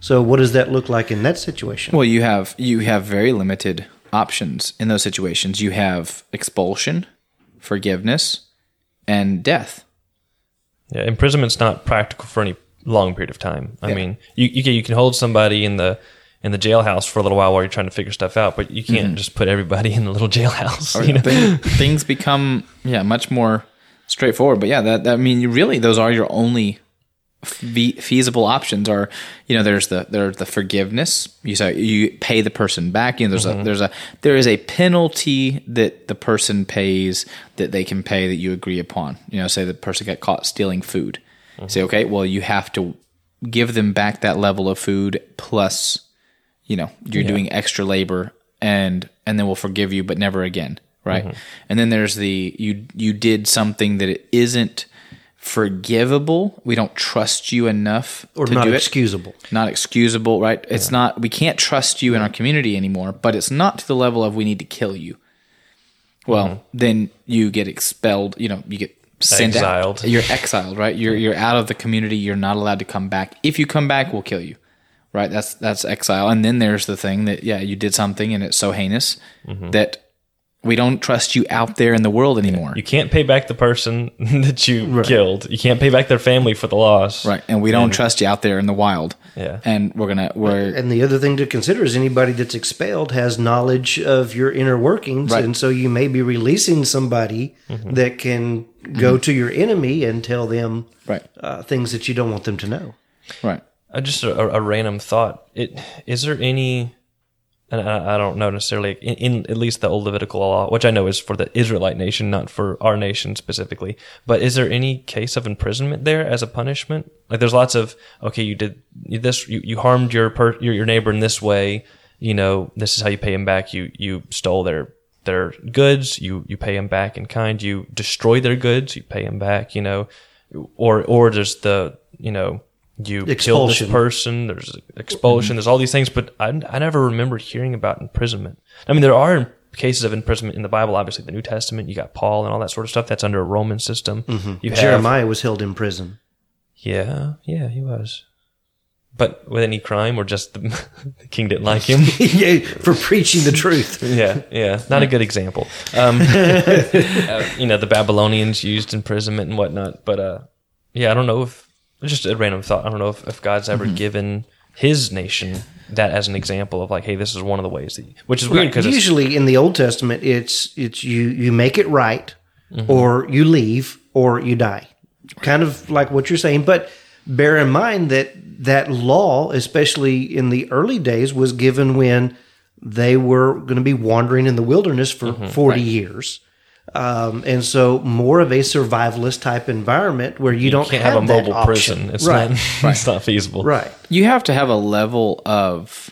So, what does that look like in that situation? Well, you have you have very limited options in those situations. You have expulsion, forgiveness, and death. Yeah, imprisonment's not practical for any long period of time. I Yeah. mean, you you can, you can hold somebody in the in the jailhouse for a little while while you're trying to figure stuff out, but you can't mm-hmm. just put everybody in the little jailhouse. Oh, you know? Thing- things become yeah much more straightforward. But yeah, that, that I mean, you really those are your only fe- feasible options. Are you know there's the there's the forgiveness. You say you pay the person back. You know there's a mm-hmm. there's a there is a penalty that the person pays that they can pay that you agree upon. You know, say the person got caught stealing food. Mm-hmm. Say okay, well you have to give them back that level of food plus you know you're doing extra labor and and then we'll forgive you but never again right mm-hmm. and then there's the you you did something that it isn't forgivable. We don't trust you enough or to not do it. excusable. not excusable right? It's not we can't trust you in our community anymore but it's not to the level of we need to kill you. Well mm-hmm. then you get expelled you know you get sent Exiled. out you're exiled right? You're you're out of the community. You're not allowed to come back. If you come back we'll kill you right? That's that's exile. And then there's the thing that yeah you did something and it's so heinous mm-hmm. that we don't trust you out there in the world anymore You can't pay back the person that you killed. You can't pay back their family for the loss. right and we don't trust you out there in the wild Yeah. and we're gonna we're And the other thing to consider is anybody that's expelled has knowledge of your inner workings. Right. And so you may be releasing somebody that can go to your enemy and tell them right uh, things that you don't want them to know. right Uh, just a, a random thought. It is there any, and I, I don't know necessarily in, in at least the old Levitical law, which I know is for the Israelite nation, not for our nation specifically. But is there any case of imprisonment there as a punishment? Like there's lots of okay, you did this, you, you harmed your, per, your your neighbor in this way. You know, this is how you pay him back. You you stole their their goods. You you pay him back in kind. You destroy their goods. You pay him back. You know, or or there's the you know you killed this person. There's expulsion. There's all these things, but I, I never remember hearing about imprisonment. I mean, there are cases of imprisonment in the Bible. Obviously, the New Testament. You got Paul and all that sort of stuff. That's under a Roman system. You have, Jeremiah was held in prison. Yeah, yeah, he was. But with any crime, or just the, the king didn't like him. yeah, for preaching the truth. yeah, yeah, not a good example. Um, uh, you know, the Babylonians used imprisonment and whatnot, but uh, yeah, I don't know if just a random thought. I don't know if, if God's ever mm-hmm. given His nation that as an example of like, hey, this is one of the ways that, which is weird because it's Usually in the Old Testament, it's it's you you make it right, mm-hmm. or you leave, or you die. Kind of like what you're saying, but bear in mind that that law, especially in the early days, was given when they were going to be wandering in the wilderness for mm-hmm. 40 years. Um, and so more of a survivalist type environment where you, don't can't have, a mobile option. prison. It's right. not, it's not feasible. right. you have to have a level of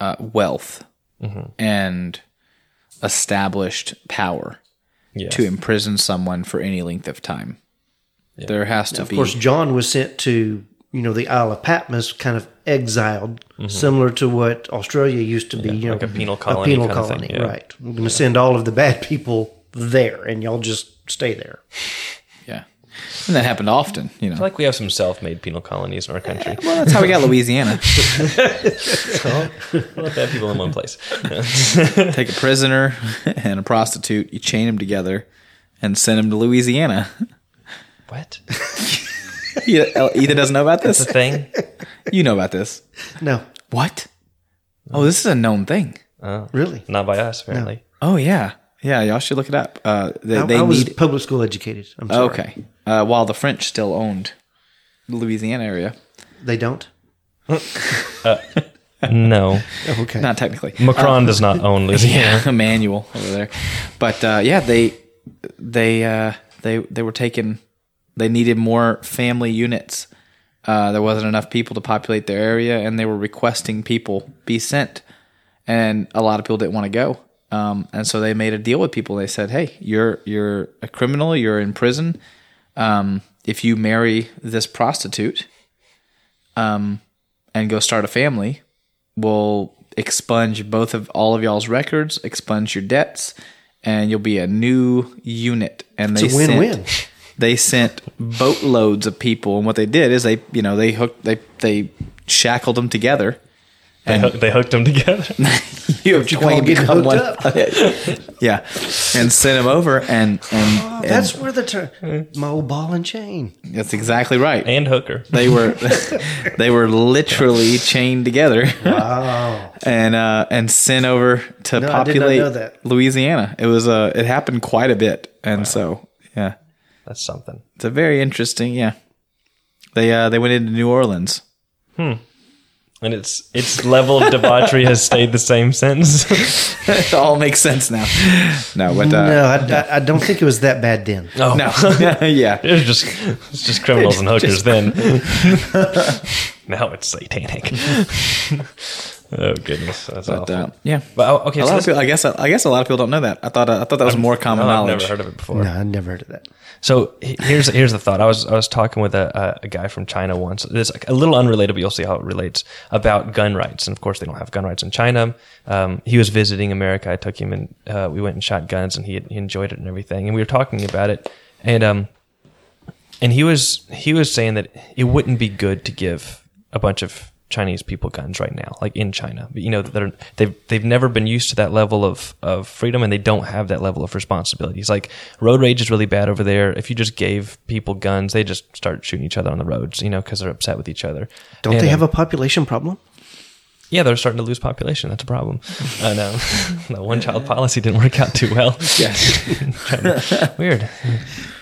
uh, wealth and established power Yeah. Uh, to imprison someone for any length of time. There has to Of be. Of course, John was sent to you know the Isle of Patmos, kind of exiled, similar to what Australia used to be. you know, Mm-hmm. like a penal colony penal kind of thing, colony, yeah. right? We're going to send all of the bad people there, and y'all just stay there. yeah, and that happened often. You know, feel like we have some self-made penal colonies in our country. well, that's how we got Louisiana. Let bad people in one place. Take a prisoner and a prostitute, you chain them together, and send them to Louisiana. what? Yeah, Ethan doesn't know about The this. thing? You know about this. No, What? Oh, this is a known thing. really. Not by us, apparently. Oh yeah, yeah. Y'all should look it up. Uh, they I, they I was need. public school educated. I'm sorry. Okay. Uh, while the French still owned the Louisiana area, They don't. No. Okay. not technically. Macron does not own Louisiana. Emmanuel over there. But uh, yeah, they they uh, they they were taking. They needed more family units. Uh, there wasn't enough people to populate their area, and they were requesting people be sent. And a lot of people didn't want to go, um, and so they made a deal with people. They said, "Hey, you're you're a criminal. You're in prison. Um, if you marry this prostitute, um, and go start a family, we'll expunge both of all of y'all's records, expunge your debts, and you'll be a new unit. And they It's a win-win. Sent, they sent boatloads of people, and what they did is they, you know, they hooked, they they shackled them together. They, hook, they hooked them together. You have you call twain getting become hooked one. yeah, and sent them over, and and, Oh, that's and where the term my old ball and chain. that's exactly right. and hooker. They were they were literally chained together. Wow. and uh, and sent over to No, I did not populate know that. Louisiana. It was uh, it happened quite a bit, and so yeah, That's something. it's a very interesting. Yeah, they uh, they went into New Orleans. Hmm. And its its level of debauchery has stayed the same since. it all makes sense now. No, but uh, no, I, I, I don't think it was that bad then. oh, no, yeah, It was just it's just criminals and hookers then. now it's satanic. Oh goodness, that's but awful. uh, yeah. but oh, okay, A so lot of people, I guess, I guess a lot of people don't know that. I thought, uh, I thought that was more common I've knowledge. never heard of it before. No, I never heard of that. So here's here's the thought. I was I was talking with a, a, a guy from China once. It's a little unrelated, but you'll see how it relates about gun rights. And of course, they don't have gun rights in China. Um, he was visiting America. I took him and uh, we went and shot guns, and he, he enjoyed it and everything. And we were talking about it, and um, and he was he was saying that it wouldn't be good to give a bunch of Chinese people guns right now, like in China. But, you know, they're they've they've never been used to that level of of freedom, and they don't have that level of responsibilities. Like road rage is really bad over there. If you just gave people guns, they just start shooting each other on the roads, you know, because they're upset with each other. Don't And, they um, have a population problem? yeah, they're starting to lose population. That's a problem. I know. the one child policy didn't work out too well. Yeah. Weird.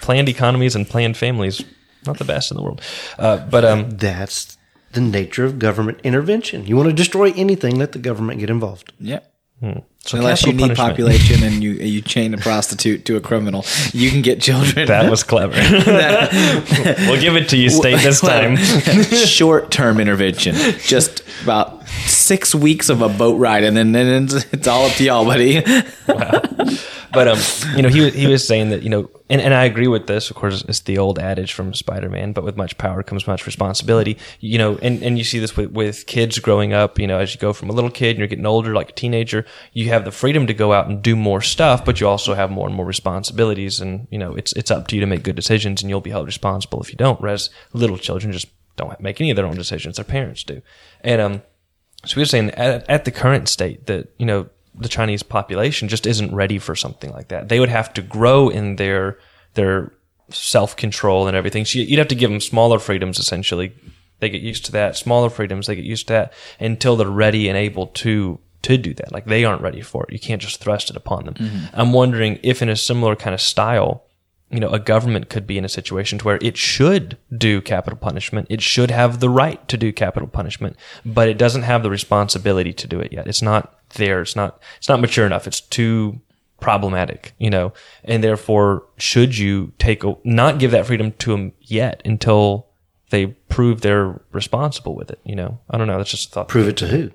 Planned economies and planned families, not the best in the world. Uh, but um, That's the nature of government intervention. You want to destroy anything, let the government get involved. yeah. Hmm. so Unless you capital need punishment. population and you you chain a prostitute to a criminal, you can get children. That was clever. we'll give it to you, state this time. Short term intervention, just about six weeks of a boat ride, and then, then it's, it's all up to y'all, buddy. But um, you know, he he was saying that you know, and, and I agree with this. Of course, it's the old adage from Spider Man. But with much power comes much responsibility. You know, and and you see this with with kids growing up. You know, as you go from a little kid and you're getting older, like a teenager, you have the freedom to go out and do more stuff, but you also have more and more responsibilities. And you know, it's it's up to you to make good decisions, and you'll be held responsible if you don't. Whereas little children just don't make any of their own decisions; their parents do. And um, so we were saying at, at the current state that you know the Chinese population just isn't ready for something like that. They would have to grow in their their self control and everything. So you'd have to give them smaller freedoms essentially. They get used to that. Smaller freedoms, they get used to that until they're ready and able to to do that. Like they aren't ready for it. You can't just thrust it upon them. Mm-hmm. I'm wondering if in a similar kind of style, you know, a government could be in a situation to where it should do capital punishment. It should have the right to do capital punishment, but it doesn't have the responsibility to do it yet. It's not there. It's not, it's not mature enough. It's too problematic, you know, and therefore should you take, a, not give that freedom to them yet until they prove they're responsible with it, you know? I don't know. That's just a thought. Prove it to who?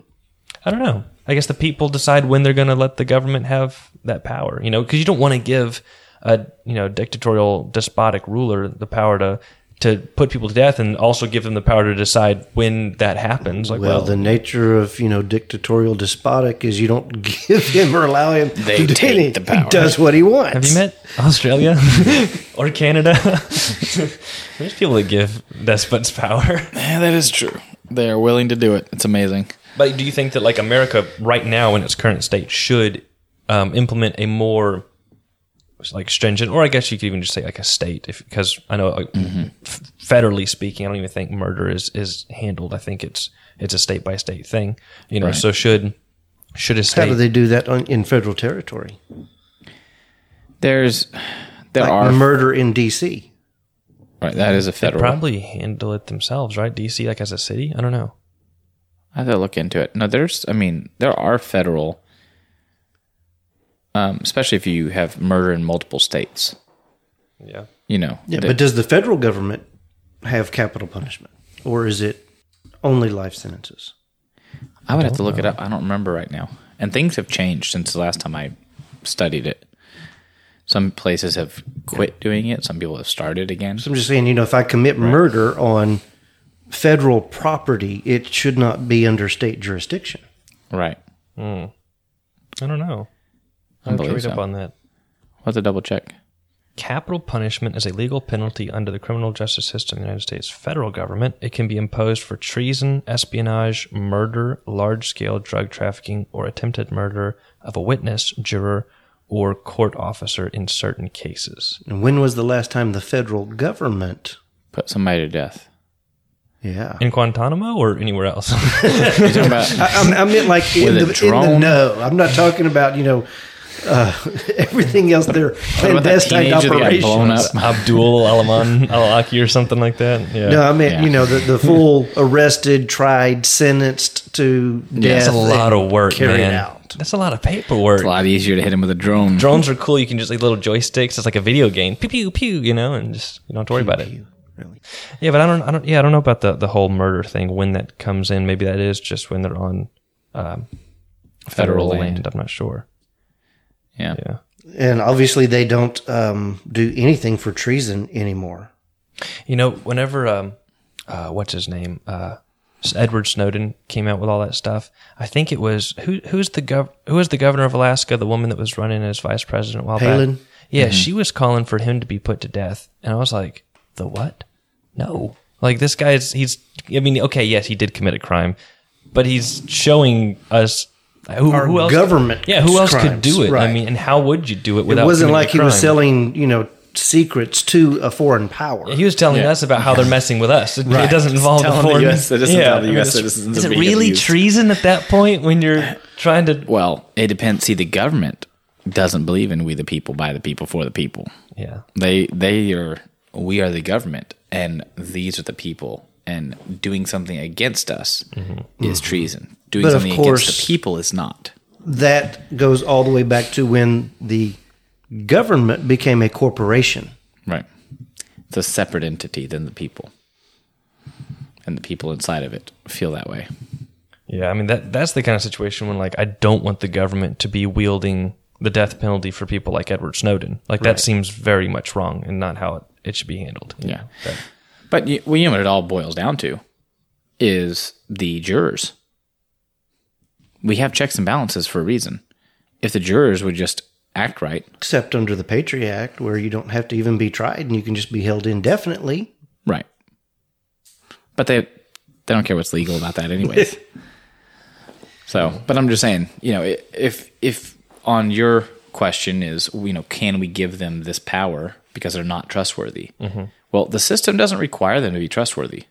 I don't know. I guess the people decide when they're going to let the government have that power, you know, because you don't want to give a you know dictatorial despotic ruler the power to to put people to death and also give them the power to decide when that happens. Like, Well, well, the nature of you know dictatorial despotic is you don't give him or allow him They to do take any- the power. He does what he wants. have you met Australia or Canada? There's people that give despots power. Yeah, that is true. They are willing to do it. It's amazing. But do you think that like America right now in its current state should um, implement a more like stringent, or I guess you could even just say like a state, if because I know like, mm-hmm. f- federally speaking, I don't even think murder is is handled. I think it's it's a state by state thing. You know, so should should a state? How do they do that on, in federal territory? There's, there Like are murder in D.C. right. That is a they federal. probably handle it themselves, right? DC like as a city, I don't know. I have to look into it. No, there's. I mean, there are federal. Um, especially if you have murder in multiple states. Yeah. You know. Yeah, that- but does the federal government have capital punishment, or is it only life sentences? I would have to look it up. I don't remember right now. And things have changed since the last time I studied it. Some places have quit doing it. Some people have started again. So I'm just saying, you know, if I commit murder on federal property, it should not be under state jurisdiction. Right. I don't know. I I have to believe read up on that. We'll have to double check. Capital punishment is a legal penalty under the criminal justice system of the United States federal government. It can be imposed for treason, espionage, murder, large scale drug trafficking, or attempted murder of a witness, juror, or court officer in certain cases. And when was the last time the federal government? Put somebody to death. Yeah. In Guantanamo or anywhere else? You're talking about I, I- I meant like in the, in the no. I'm not talking about, you know, uh, everything else. They're about that clandestine that operations. blown up? Abdul Alaman Al-Aki or something like that. Yeah. No, I mean Yeah. you know, the, the full arrested, tried, sentenced to death. That's a lot of work, carried man. out. That's a lot of paperwork. it's a lot easier to hit him with a drone. Drones are cool. You can just like little joysticks. It's like a video game. Pew pew pew. You know, and just you don't have to worry about it. Really? Yeah, but I don't. I don't. Yeah, I don't know about the the whole murder thing. When that comes in, maybe that is just when they're on um, federal, Federal land. land. I'm not sure. Yeah. Yeah. And obviously, they don't um, do anything for treason anymore. You know, whenever um, uh, what's his name, uh, Edward Snowden came out with all that stuff. I think it was who who's the gov who was the governor of Alaska, the woman that was running as vice president while Palin? back. Yeah, she was calling for him to be put to death, and I was like, the what? No, like this guy's he's. I mean, okay, yes, he did commit a crime, but he's showing us. Uh, who, Our who else? government yeah. Who else could do it? I mean, and how would you do it without? It wasn't like a he was selling, you know, secrets to a foreign power. He was telling Yeah. us about how they're messing with us. It, it doesn't involve Telling the the foreign US citizens how the I mean, citizens Is are it being really abused. treason at that point when you're trying to? Well, it depends. See, the government doesn't believe in we the people, by the people, for the people. Yeah, They they are we are the government, and these are the people. And doing something against us mm-hmm. is mm-hmm. treason. Doing But something course- against the people is not. that goes all the way back to when the government became a corporation. Right. It's a separate entity than the people. And the people inside of it feel that way. yeah. I mean that that's the kind of situation when like I don't want the government to be wielding the death penalty for people like Edward Snowden. Like that seems very much wrong and not how it, it should be handled. Yeah. know? But- But you, well, you know what it all boils down to is the jurors. We have checks and balances for a reason. If the jurors would just act right, Except under the Patriot Act, where you don't have to even be tried and you can just be held indefinitely. right. But they they don't care what's legal about that anyways. so, but I'm just saying, you know, if if on your question is, you know, can we give them this power because they're not trustworthy? Mm-hmm. Well, the system doesn't require them to be trustworthy.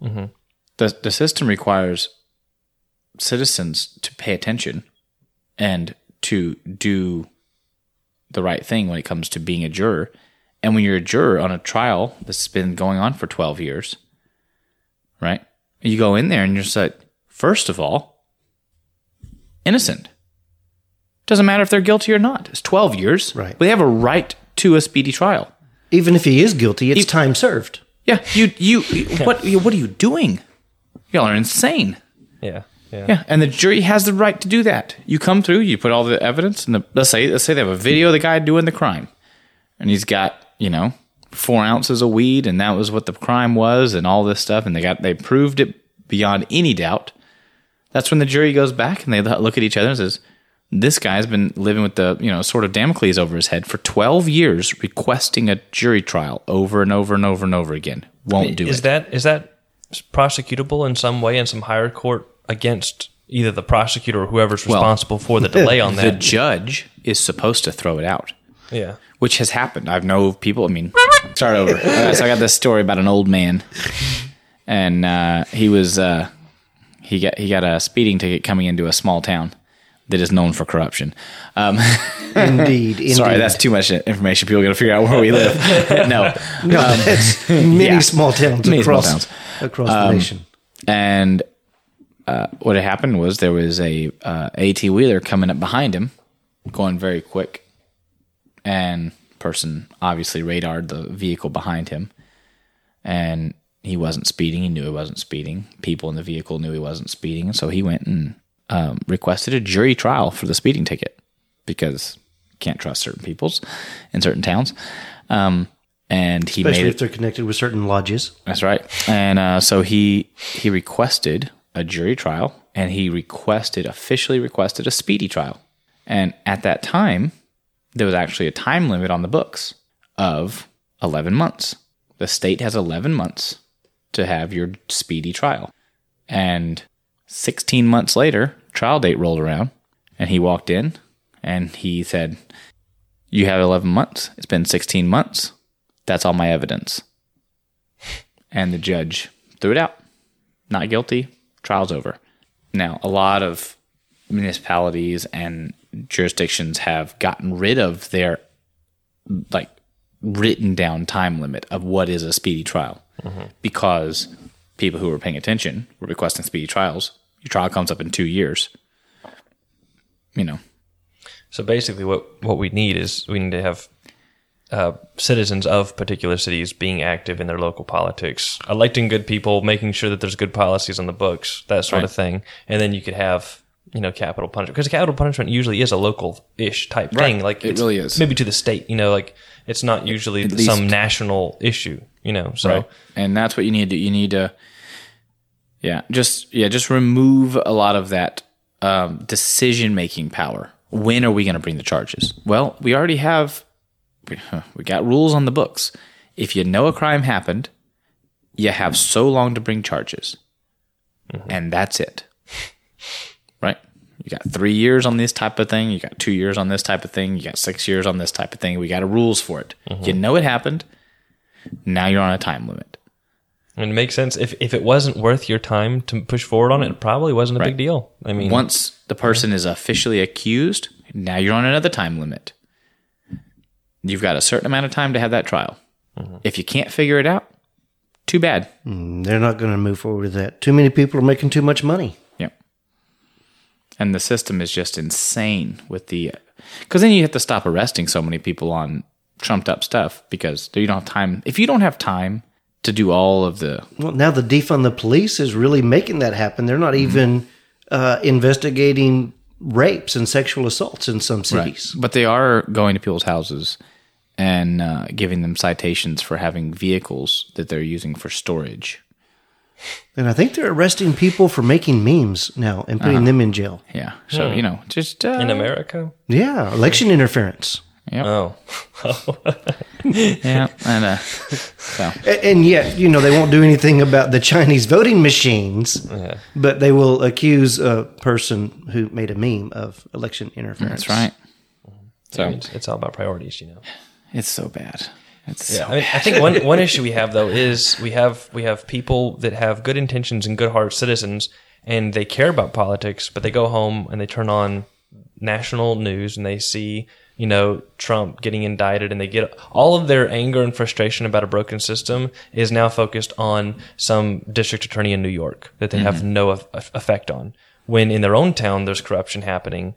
Mm-hmm. The the system requires citizens to pay attention and to do the right thing when it comes to being a juror. And when you're a juror on a trial that's been going on for 12 years, right? You go in there and you're just like, first of all, innocent. Doesn't matter if they're guilty or not. It's 12 years. Right. They have a right to a speedy trial. Even if he is guilty, it's time served. Yeah. You, you, what, you- what are you doing? Y'all are insane. yeah, yeah, Yeah, and the jury has the right to do that. You come through, you put all the evidence, and let's say let's say they have a video of the guy doing the crime, and he's got you know four ounces of weed, and that was what the crime was, and all this stuff, and they got they proved it beyond any doubt. That's when the jury goes back and they look at each other and says, "This guy's been living with the you know sword of Damocles over his head for twelve years, requesting a jury trial over and over and over and over again. Won't do is it." that is that prosecutable in some way in some higher court against either the prosecutor or whoever's responsible for the delay on that? the judge is supposed to throw it out. yeah, which has happened. I've know people. I mean, start over. All right, so I got this story about an old man, and uh, he was uh, he got he got a speeding ticket coming into a small town that is known for corruption. Um, Indeed. indeed. sorry, that's too much information. People got to figure out where we live. no, no, that's many yeah. small towns Many small across, towns. Um, across the nation. and uh, what had happened was there was a uh, 18 wheeler coming up behind him, going very quick, and person obviously radared the vehicle behind him, and he wasn't speeding. He knew he wasn't speeding. People in the vehicle knew he wasn't speeding, and so he went and um, requested a jury trial for the speeding ticket because you can't trust certain peoples in certain towns. Um, and he Especially made if it they're connected with certain lodges. that's right. And uh, so he he requested a jury trial, and he requested officially requested a speedy trial. And at that time, there was actually a time limit on the books of 11 months. The state has 11 months to have your speedy trial. And 16 months later, trial date rolled around and he walked in and he said, You have 11 months. It's been 16 months. That's all my evidence. And the judge threw it out. Not guilty. Trial's over. Now, a lot of municipalities and jurisdictions have gotten rid of their like written down time limit of what is a speedy trial mm-hmm. because people who were paying attention were requesting speedy trials. Your trial comes up in two years. You know, So basically, what what we need is we need to have uh, citizens of particular cities being active in their local politics, electing good people, making sure that there's good policies on the books, that sort of thing, and then you could have you know capital punishment because capital punishment usually is a local ish type thing. Like It really is. maybe to the state. You know, like it's not usually At some least- national issue. You know, so right? And that's what you need to you need to yeah, just yeah, just remove a lot of that um, decision making power. When are we going to bring the charges? Well, we already have we, got rules on the books. If you know a crime happened, you have so long to bring charges. And that's it. Right? You got 3 years on this type of thing, you got 2 years on this type of thing, you got 6 years on this type of thing. We got a rules for it. You know it happened. Now you're on a time limit. And it makes sense. If if it wasn't worth your time to push forward on it, it probably wasn't a big deal. I mean, Once the person is officially accused, now you're on another time limit. You've got a certain amount of time to have that trial. Mm-hmm. If you can't figure it out, too bad. Mm, they're not going to move forward with that. Too many people are making too much money. Yep. And the system is just insane with the because then you have to stop arresting so many people on trumped up stuff because you don't have time. If you don't have time to do all of the Well, now the defund the police is really making that happen. They're not even uh, investigating rapes and sexual assaults in some cities. But they are going to people's houses and uh, giving them citations for having vehicles that they're using for storage. And I think they're arresting people for making memes now and putting them in jail. Yeah. So, you know, just. Uh, in America, Yeah, election interference. Oh, yeah. And, uh, so, A- And yet, you know, they won't do anything about the Chinese voting machines, but they will accuse a person who made a meme of election interference. that's right. So, it's, it's all about priorities, you know. it's so bad. It's Yeah, so I, mean, I think one one issue we have though is we have we have people that have good intentions and good heart citizens, and they care about politics, but they go home and they turn on national news and they see you know Trump getting indicted, and they get all of their anger and frustration about a broken system is now focused on some district attorney in New York that they have mm-hmm. no eff- effect on. When in their own town there's corruption happening,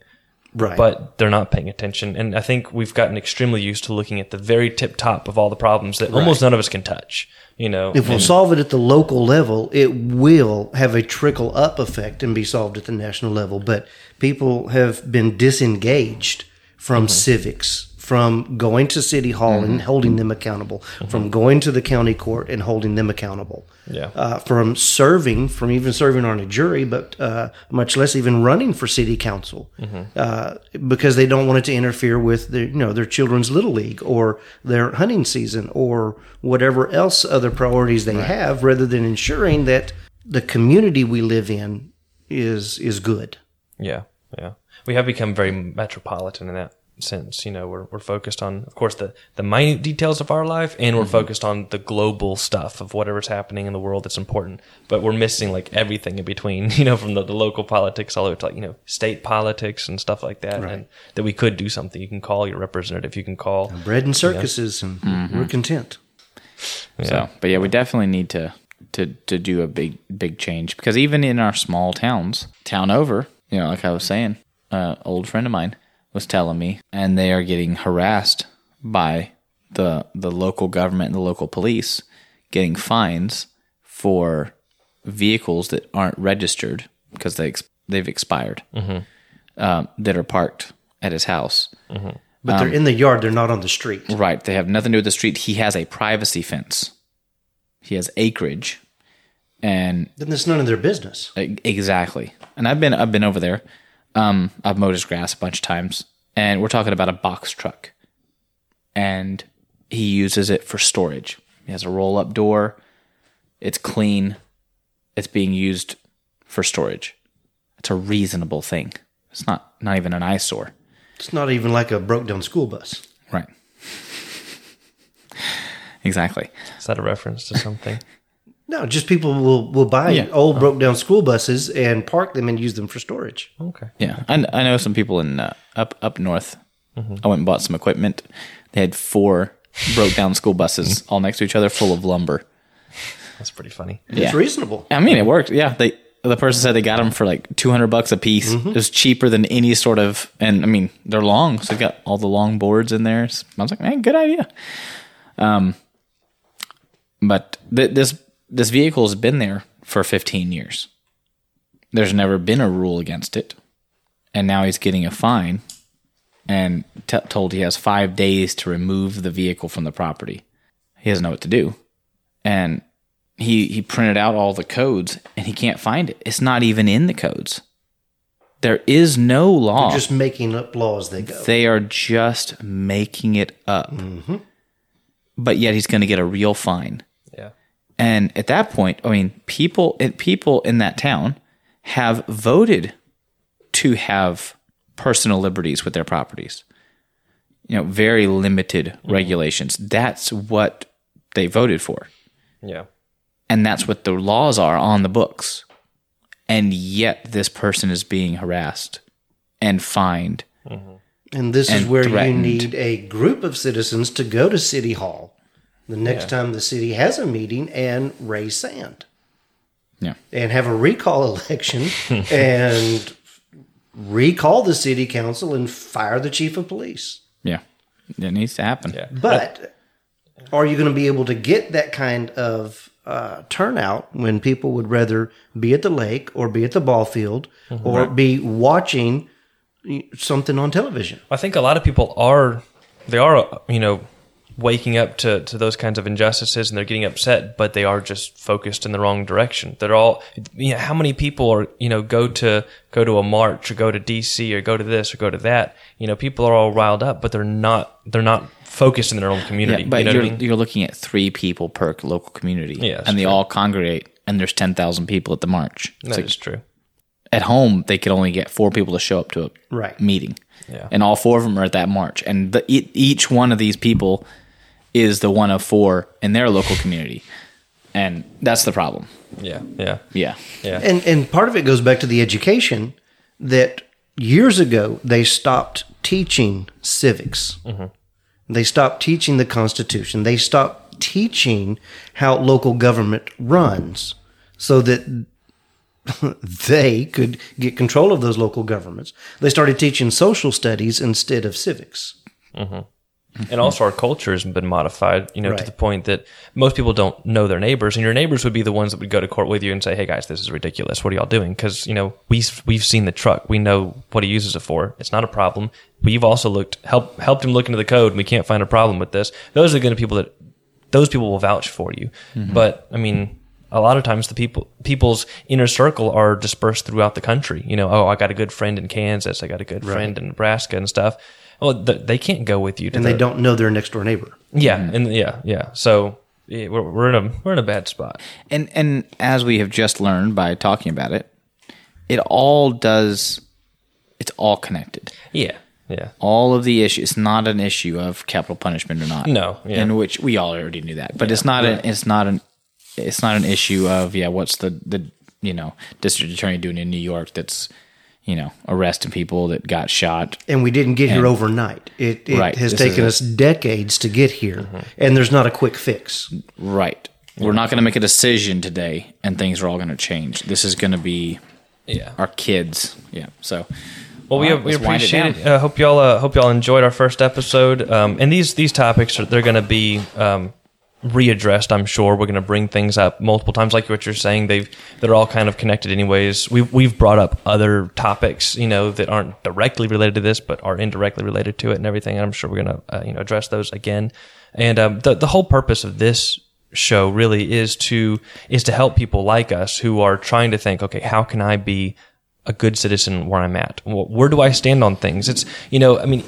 Right. but they're not paying attention. And I think we've gotten extremely used to looking at the very tip top of all the problems that almost none of us can touch. You know, if we'll solve it at the local level, it will have a trickle up effect and be solved at the national level. But people have been disengaged from civics, from going to city hall and holding them accountable, from going to the county court and holding them accountable. Yeah. Uh, from serving, from even serving on a jury, but uh, much less even running for city council, uh, because they don't want it to interfere with their, you know, their children's little league or their hunting season or whatever else other priorities they have, rather than ensuring that the community we live in is is good. yeah, yeah, we have become very metropolitan in that sense. You know, we're we're focused on, of course, the the minute details of our life, and we're mm-hmm. focused on the global stuff of whatever's happening in the world that's important. But we're missing like everything in between. You know, from the, the local politics all the way to like you know state politics and stuff like that, and that we could do something. You can call your representative. You can call. Bread and circuses, and mm-hmm. we're content. So, but yeah, we definitely need to to to do a big big change because even in our small towns, town over, you know, like I was saying, uh, old friend of mine was telling me, and they are getting harassed by the the local government and the local police, getting fines for vehicles that aren't registered because they ex- they've expired, um, that are parked at his house. But they're in the yard; they're not on the street. Right. They have nothing to do with the street. He has a privacy fence. He has acreage. And Then it's none of their business. exactly. And I've been I've been over there. Um, I've mowed his grass a bunch of times. And we're talking about a box truck. And he uses it for storage. He has a roll up door. It's clean. It's being used for storage. It's a reasonable thing. It's not not even an eyesore. It's not even like a broke down school bus. Right. exactly. Is that a reference to something? No, just people will, will buy Yeah. old broke down school buses and park them and use them for storage. okay. Yeah, I, I know some people in uh, up up north. I went and bought some equipment. They had four broke down school buses all next to each other, full of lumber. That's pretty funny. Yeah. It's reasonable. I mean, it worked. Yeah, they the person said they got them for like two hundred bucks a piece. It was cheaper than any sort of, and I mean, they're long, so they got all the long boards in there. So I was like, man, good idea. Um, but th- this this vehicle has been there for fifteen years. There's never been a rule against it, and now he's getting a fine, and t- told he has five days to remove the vehicle from the property. He doesn't know what to do, and he he printed out all the codes and he can't find it. It's not even in the codes. There is no law. Just making up laws they go. they are just making it up. Mm-hmm. But yet he's going to get a real fine. Yeah. And at that point, I mean, people people in that town have voted to have personal liberties with their properties. You know, very limited mm-hmm. regulations. That's what they voted for Yeah. and that's what the laws are on the books. And yet this person is being harassed and fined. Mm-hmm. And this is where threatened. you need a group of citizens to go to City Hall the next time the city has a meeting and raise sand Yeah. and have a recall election and recall the city council and fire the chief of police. Yeah. It needs to happen. Yeah. But are you going to be able to get that kind of uh, turnout when people would rather be at the lake or be at the ball field or be watching something on television? I think a lot of people are they are you know waking up to, to those kinds of injustices and they're getting upset, but they are just focused in the wrong direction. They're all you know, how many people are you know go to go to a march or go to DC or go to this or go to that. You know, people are all riled up, but they're not they're not focused in their own community. Yeah, but you know you're, I mean? you're looking at three people per local community. Yeah, and they true. all congregate, and there's 10,000 people at the march. It's That like, is true. at home, they could only get four people to show up to a Right. meeting. Yeah. And all four of them are at that march. And the, e- each one of these people is the one of four in their local community. And that's the problem. Yeah, yeah, Yeah. yeah. And and part of it goes back to the education that years ago they stopped teaching civics. Mm-hmm. They stopped teaching the Constitution. They stopped teaching how local government runs, so that they could get control of those local governments. They started teaching social studies instead of civics. Mm-hmm. And also our culture has been modified, you know, to the point that most people don't know their neighbors, and your neighbors would be the ones that would go to court with you and say, "Hey guys, this is ridiculous. What are y'all doing?" Because you know we've we've seen the truck, we know what he uses it for. It's not a problem. We've also looked help helped him look into the code, and we can't find a problem with this. Those are the going to people that those people will vouch for you. Mm-hmm. But I mean. A lot of times, the people people's inner circle are dispersed throughout the country. You know, oh, I got a good friend in Kansas, I got a good friend in Nebraska, and stuff. Well, th- they can't go with you, to And the, they don't know their next door neighbor. yeah, and yeah, yeah. So yeah, we're, we're in a we're in a bad spot. And and as we have just learned by talking about it, it all does it's all connected. Yeah, yeah, All of the issues it's not an issue of capital punishment or not. No, yeah. In which we all already knew that. But it's not an it's not an it's not an issue of yeah, what's the the you know, district attorney doing in New York that's you know, arresting people that got shot. And we didn't get here overnight. It, it Right, has taken us decades to get here, and there's not a quick fix. Right. We're not going to make a decision today and things are all going to change. This is going to be yeah. our kids. Yeah. So Well, we, All right, we let's it appreciate it. down. Uh, hope y'all uh, hope y'all enjoyed our first episode. Um, and these these topics are they're going to be um, readdressed. I'm sure we're going to bring things up multiple times, like what you're saying. They've they're all kind of connected, anyways. We've we've brought up other topics, you know, that aren't directly related to this, but are indirectly related to it, and everything. And I'm sure we're going to uh, you know address those again. And um, the the whole purpose of this show really is to is to help people like us who are trying to think, okay, how can I be a good citizen where I'm at? Where do I stand on things? It's you know, I mean,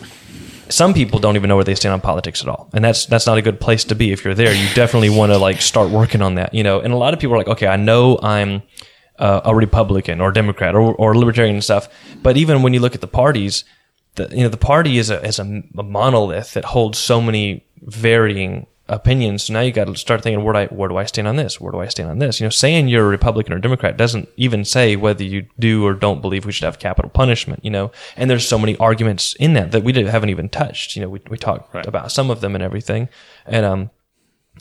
some people don't even know where they stand on politics at all, and that's that's not a good place to be. If you're there, you definitely want to like start working on that, you know. And a lot of people are like, okay, I know I'm uh, a Republican or Democrat or, or Libertarian and stuff, but even when you look at the parties, the you know the party is a is a, a monolith that holds so many varying opinions. So now you got to start thinking, where do I where do I stand on this? Where do I stand on this? You know, saying you're a Republican or Democrat doesn't even say whether you do or don't believe we should have capital punishment. You know, and there's so many arguments in that that we didn't, haven't even touched. You know, we we talked about some of them and everything, and um,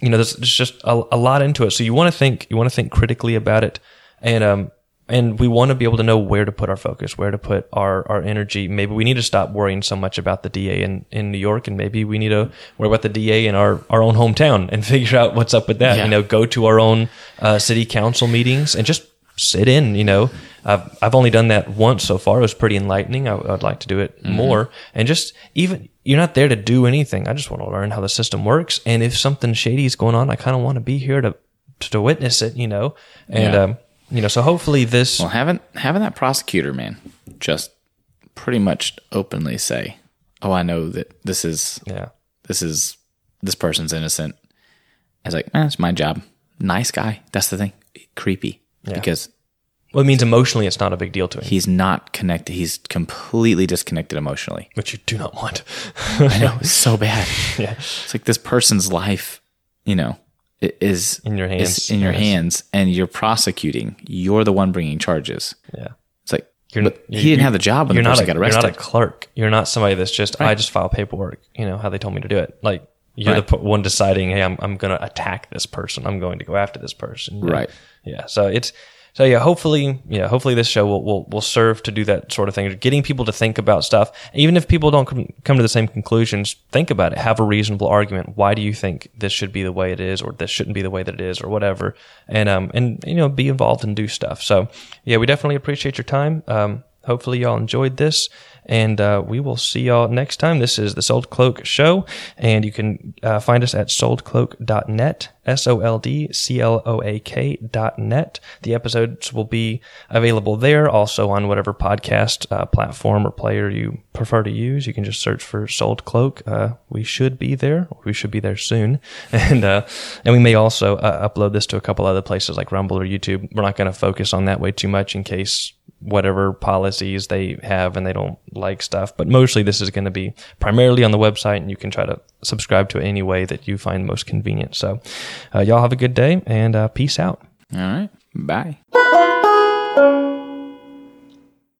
you know, there's, there's just a, a lot into it. So you want to think you want to think critically about it, and um, and we want to be able to know where to put our focus, where to put our, our energy. Maybe we need to stop worrying so much about the DA in, in New York, and maybe we need to worry about the DA in our, our own hometown and figure out what's up with that. Yeah. You know, go to our own uh, city council meetings and just sit in. You know, I've I've only done that once so far. It was pretty enlightening. I, would like to do it more, and just even you're not there to do anything. I just want to learn how the system works, and if something shady is going on, I kind of want to be here to to witness it. You know, and Yeah. um, you know, so hopefully this. Well, having having that prosecutor man just pretty much openly say, "Oh, I know that this is yeah. this is this person's innocent." I was like, "Man, it's my job." Nice guy. That's the thing. Creepy because Well, it means emotionally it's not a big deal to him, he's not connected. He's completely disconnected emotionally. which you do not want. I know it's so bad. yeah. It's like this person's life, you know, is In your hands. in your Yes. hands, and you're prosecuting. You're the one bringing charges. Yeah. It's like You're, you're- he didn't you're- have the job when you're the not person a, got You're arrested. not a clerk. You're not somebody that's just I just file paperwork. You know how they told me to do it. Like you're Right. the one deciding, hey, I'm I'm going to attack this person. I'm going to go after this person. you know? Right. Yeah. So it's so yeah. Hopefully, yeah. Hopefully, this show will, will will serve to do that sort of thing, getting people to think about stuff. Even if people don't come, to the same conclusions, think about it. Have a reasonable argument. Why do you think this should be the way it is, or this shouldn't be the way that it is, or whatever? And um and you know be involved and do stuff. So yeah, we definitely appreciate your time. Um, hopefully y'all enjoyed this and uh, we will see y'all next time. This is the sold cloak show. And you can uh, find us at soldcloak.net s-o-l-d-c-l-o-a-k dot net the episodes will be available there also on whatever podcast uh, platform or player you prefer to use. You can just search for sold cloak. Uh, we should be there. We should be there soon. And uh, and we may also uh, upload this to a couple other places like rumble or youtube. We're not going to focus on that way too much in case whatever policies they have and they don't like stuff. But mostly this is going to be primarily on the website and you can try to subscribe to it any way that you find most convenient. So uh, y'all have a good day and uh, peace out. All right. Bye.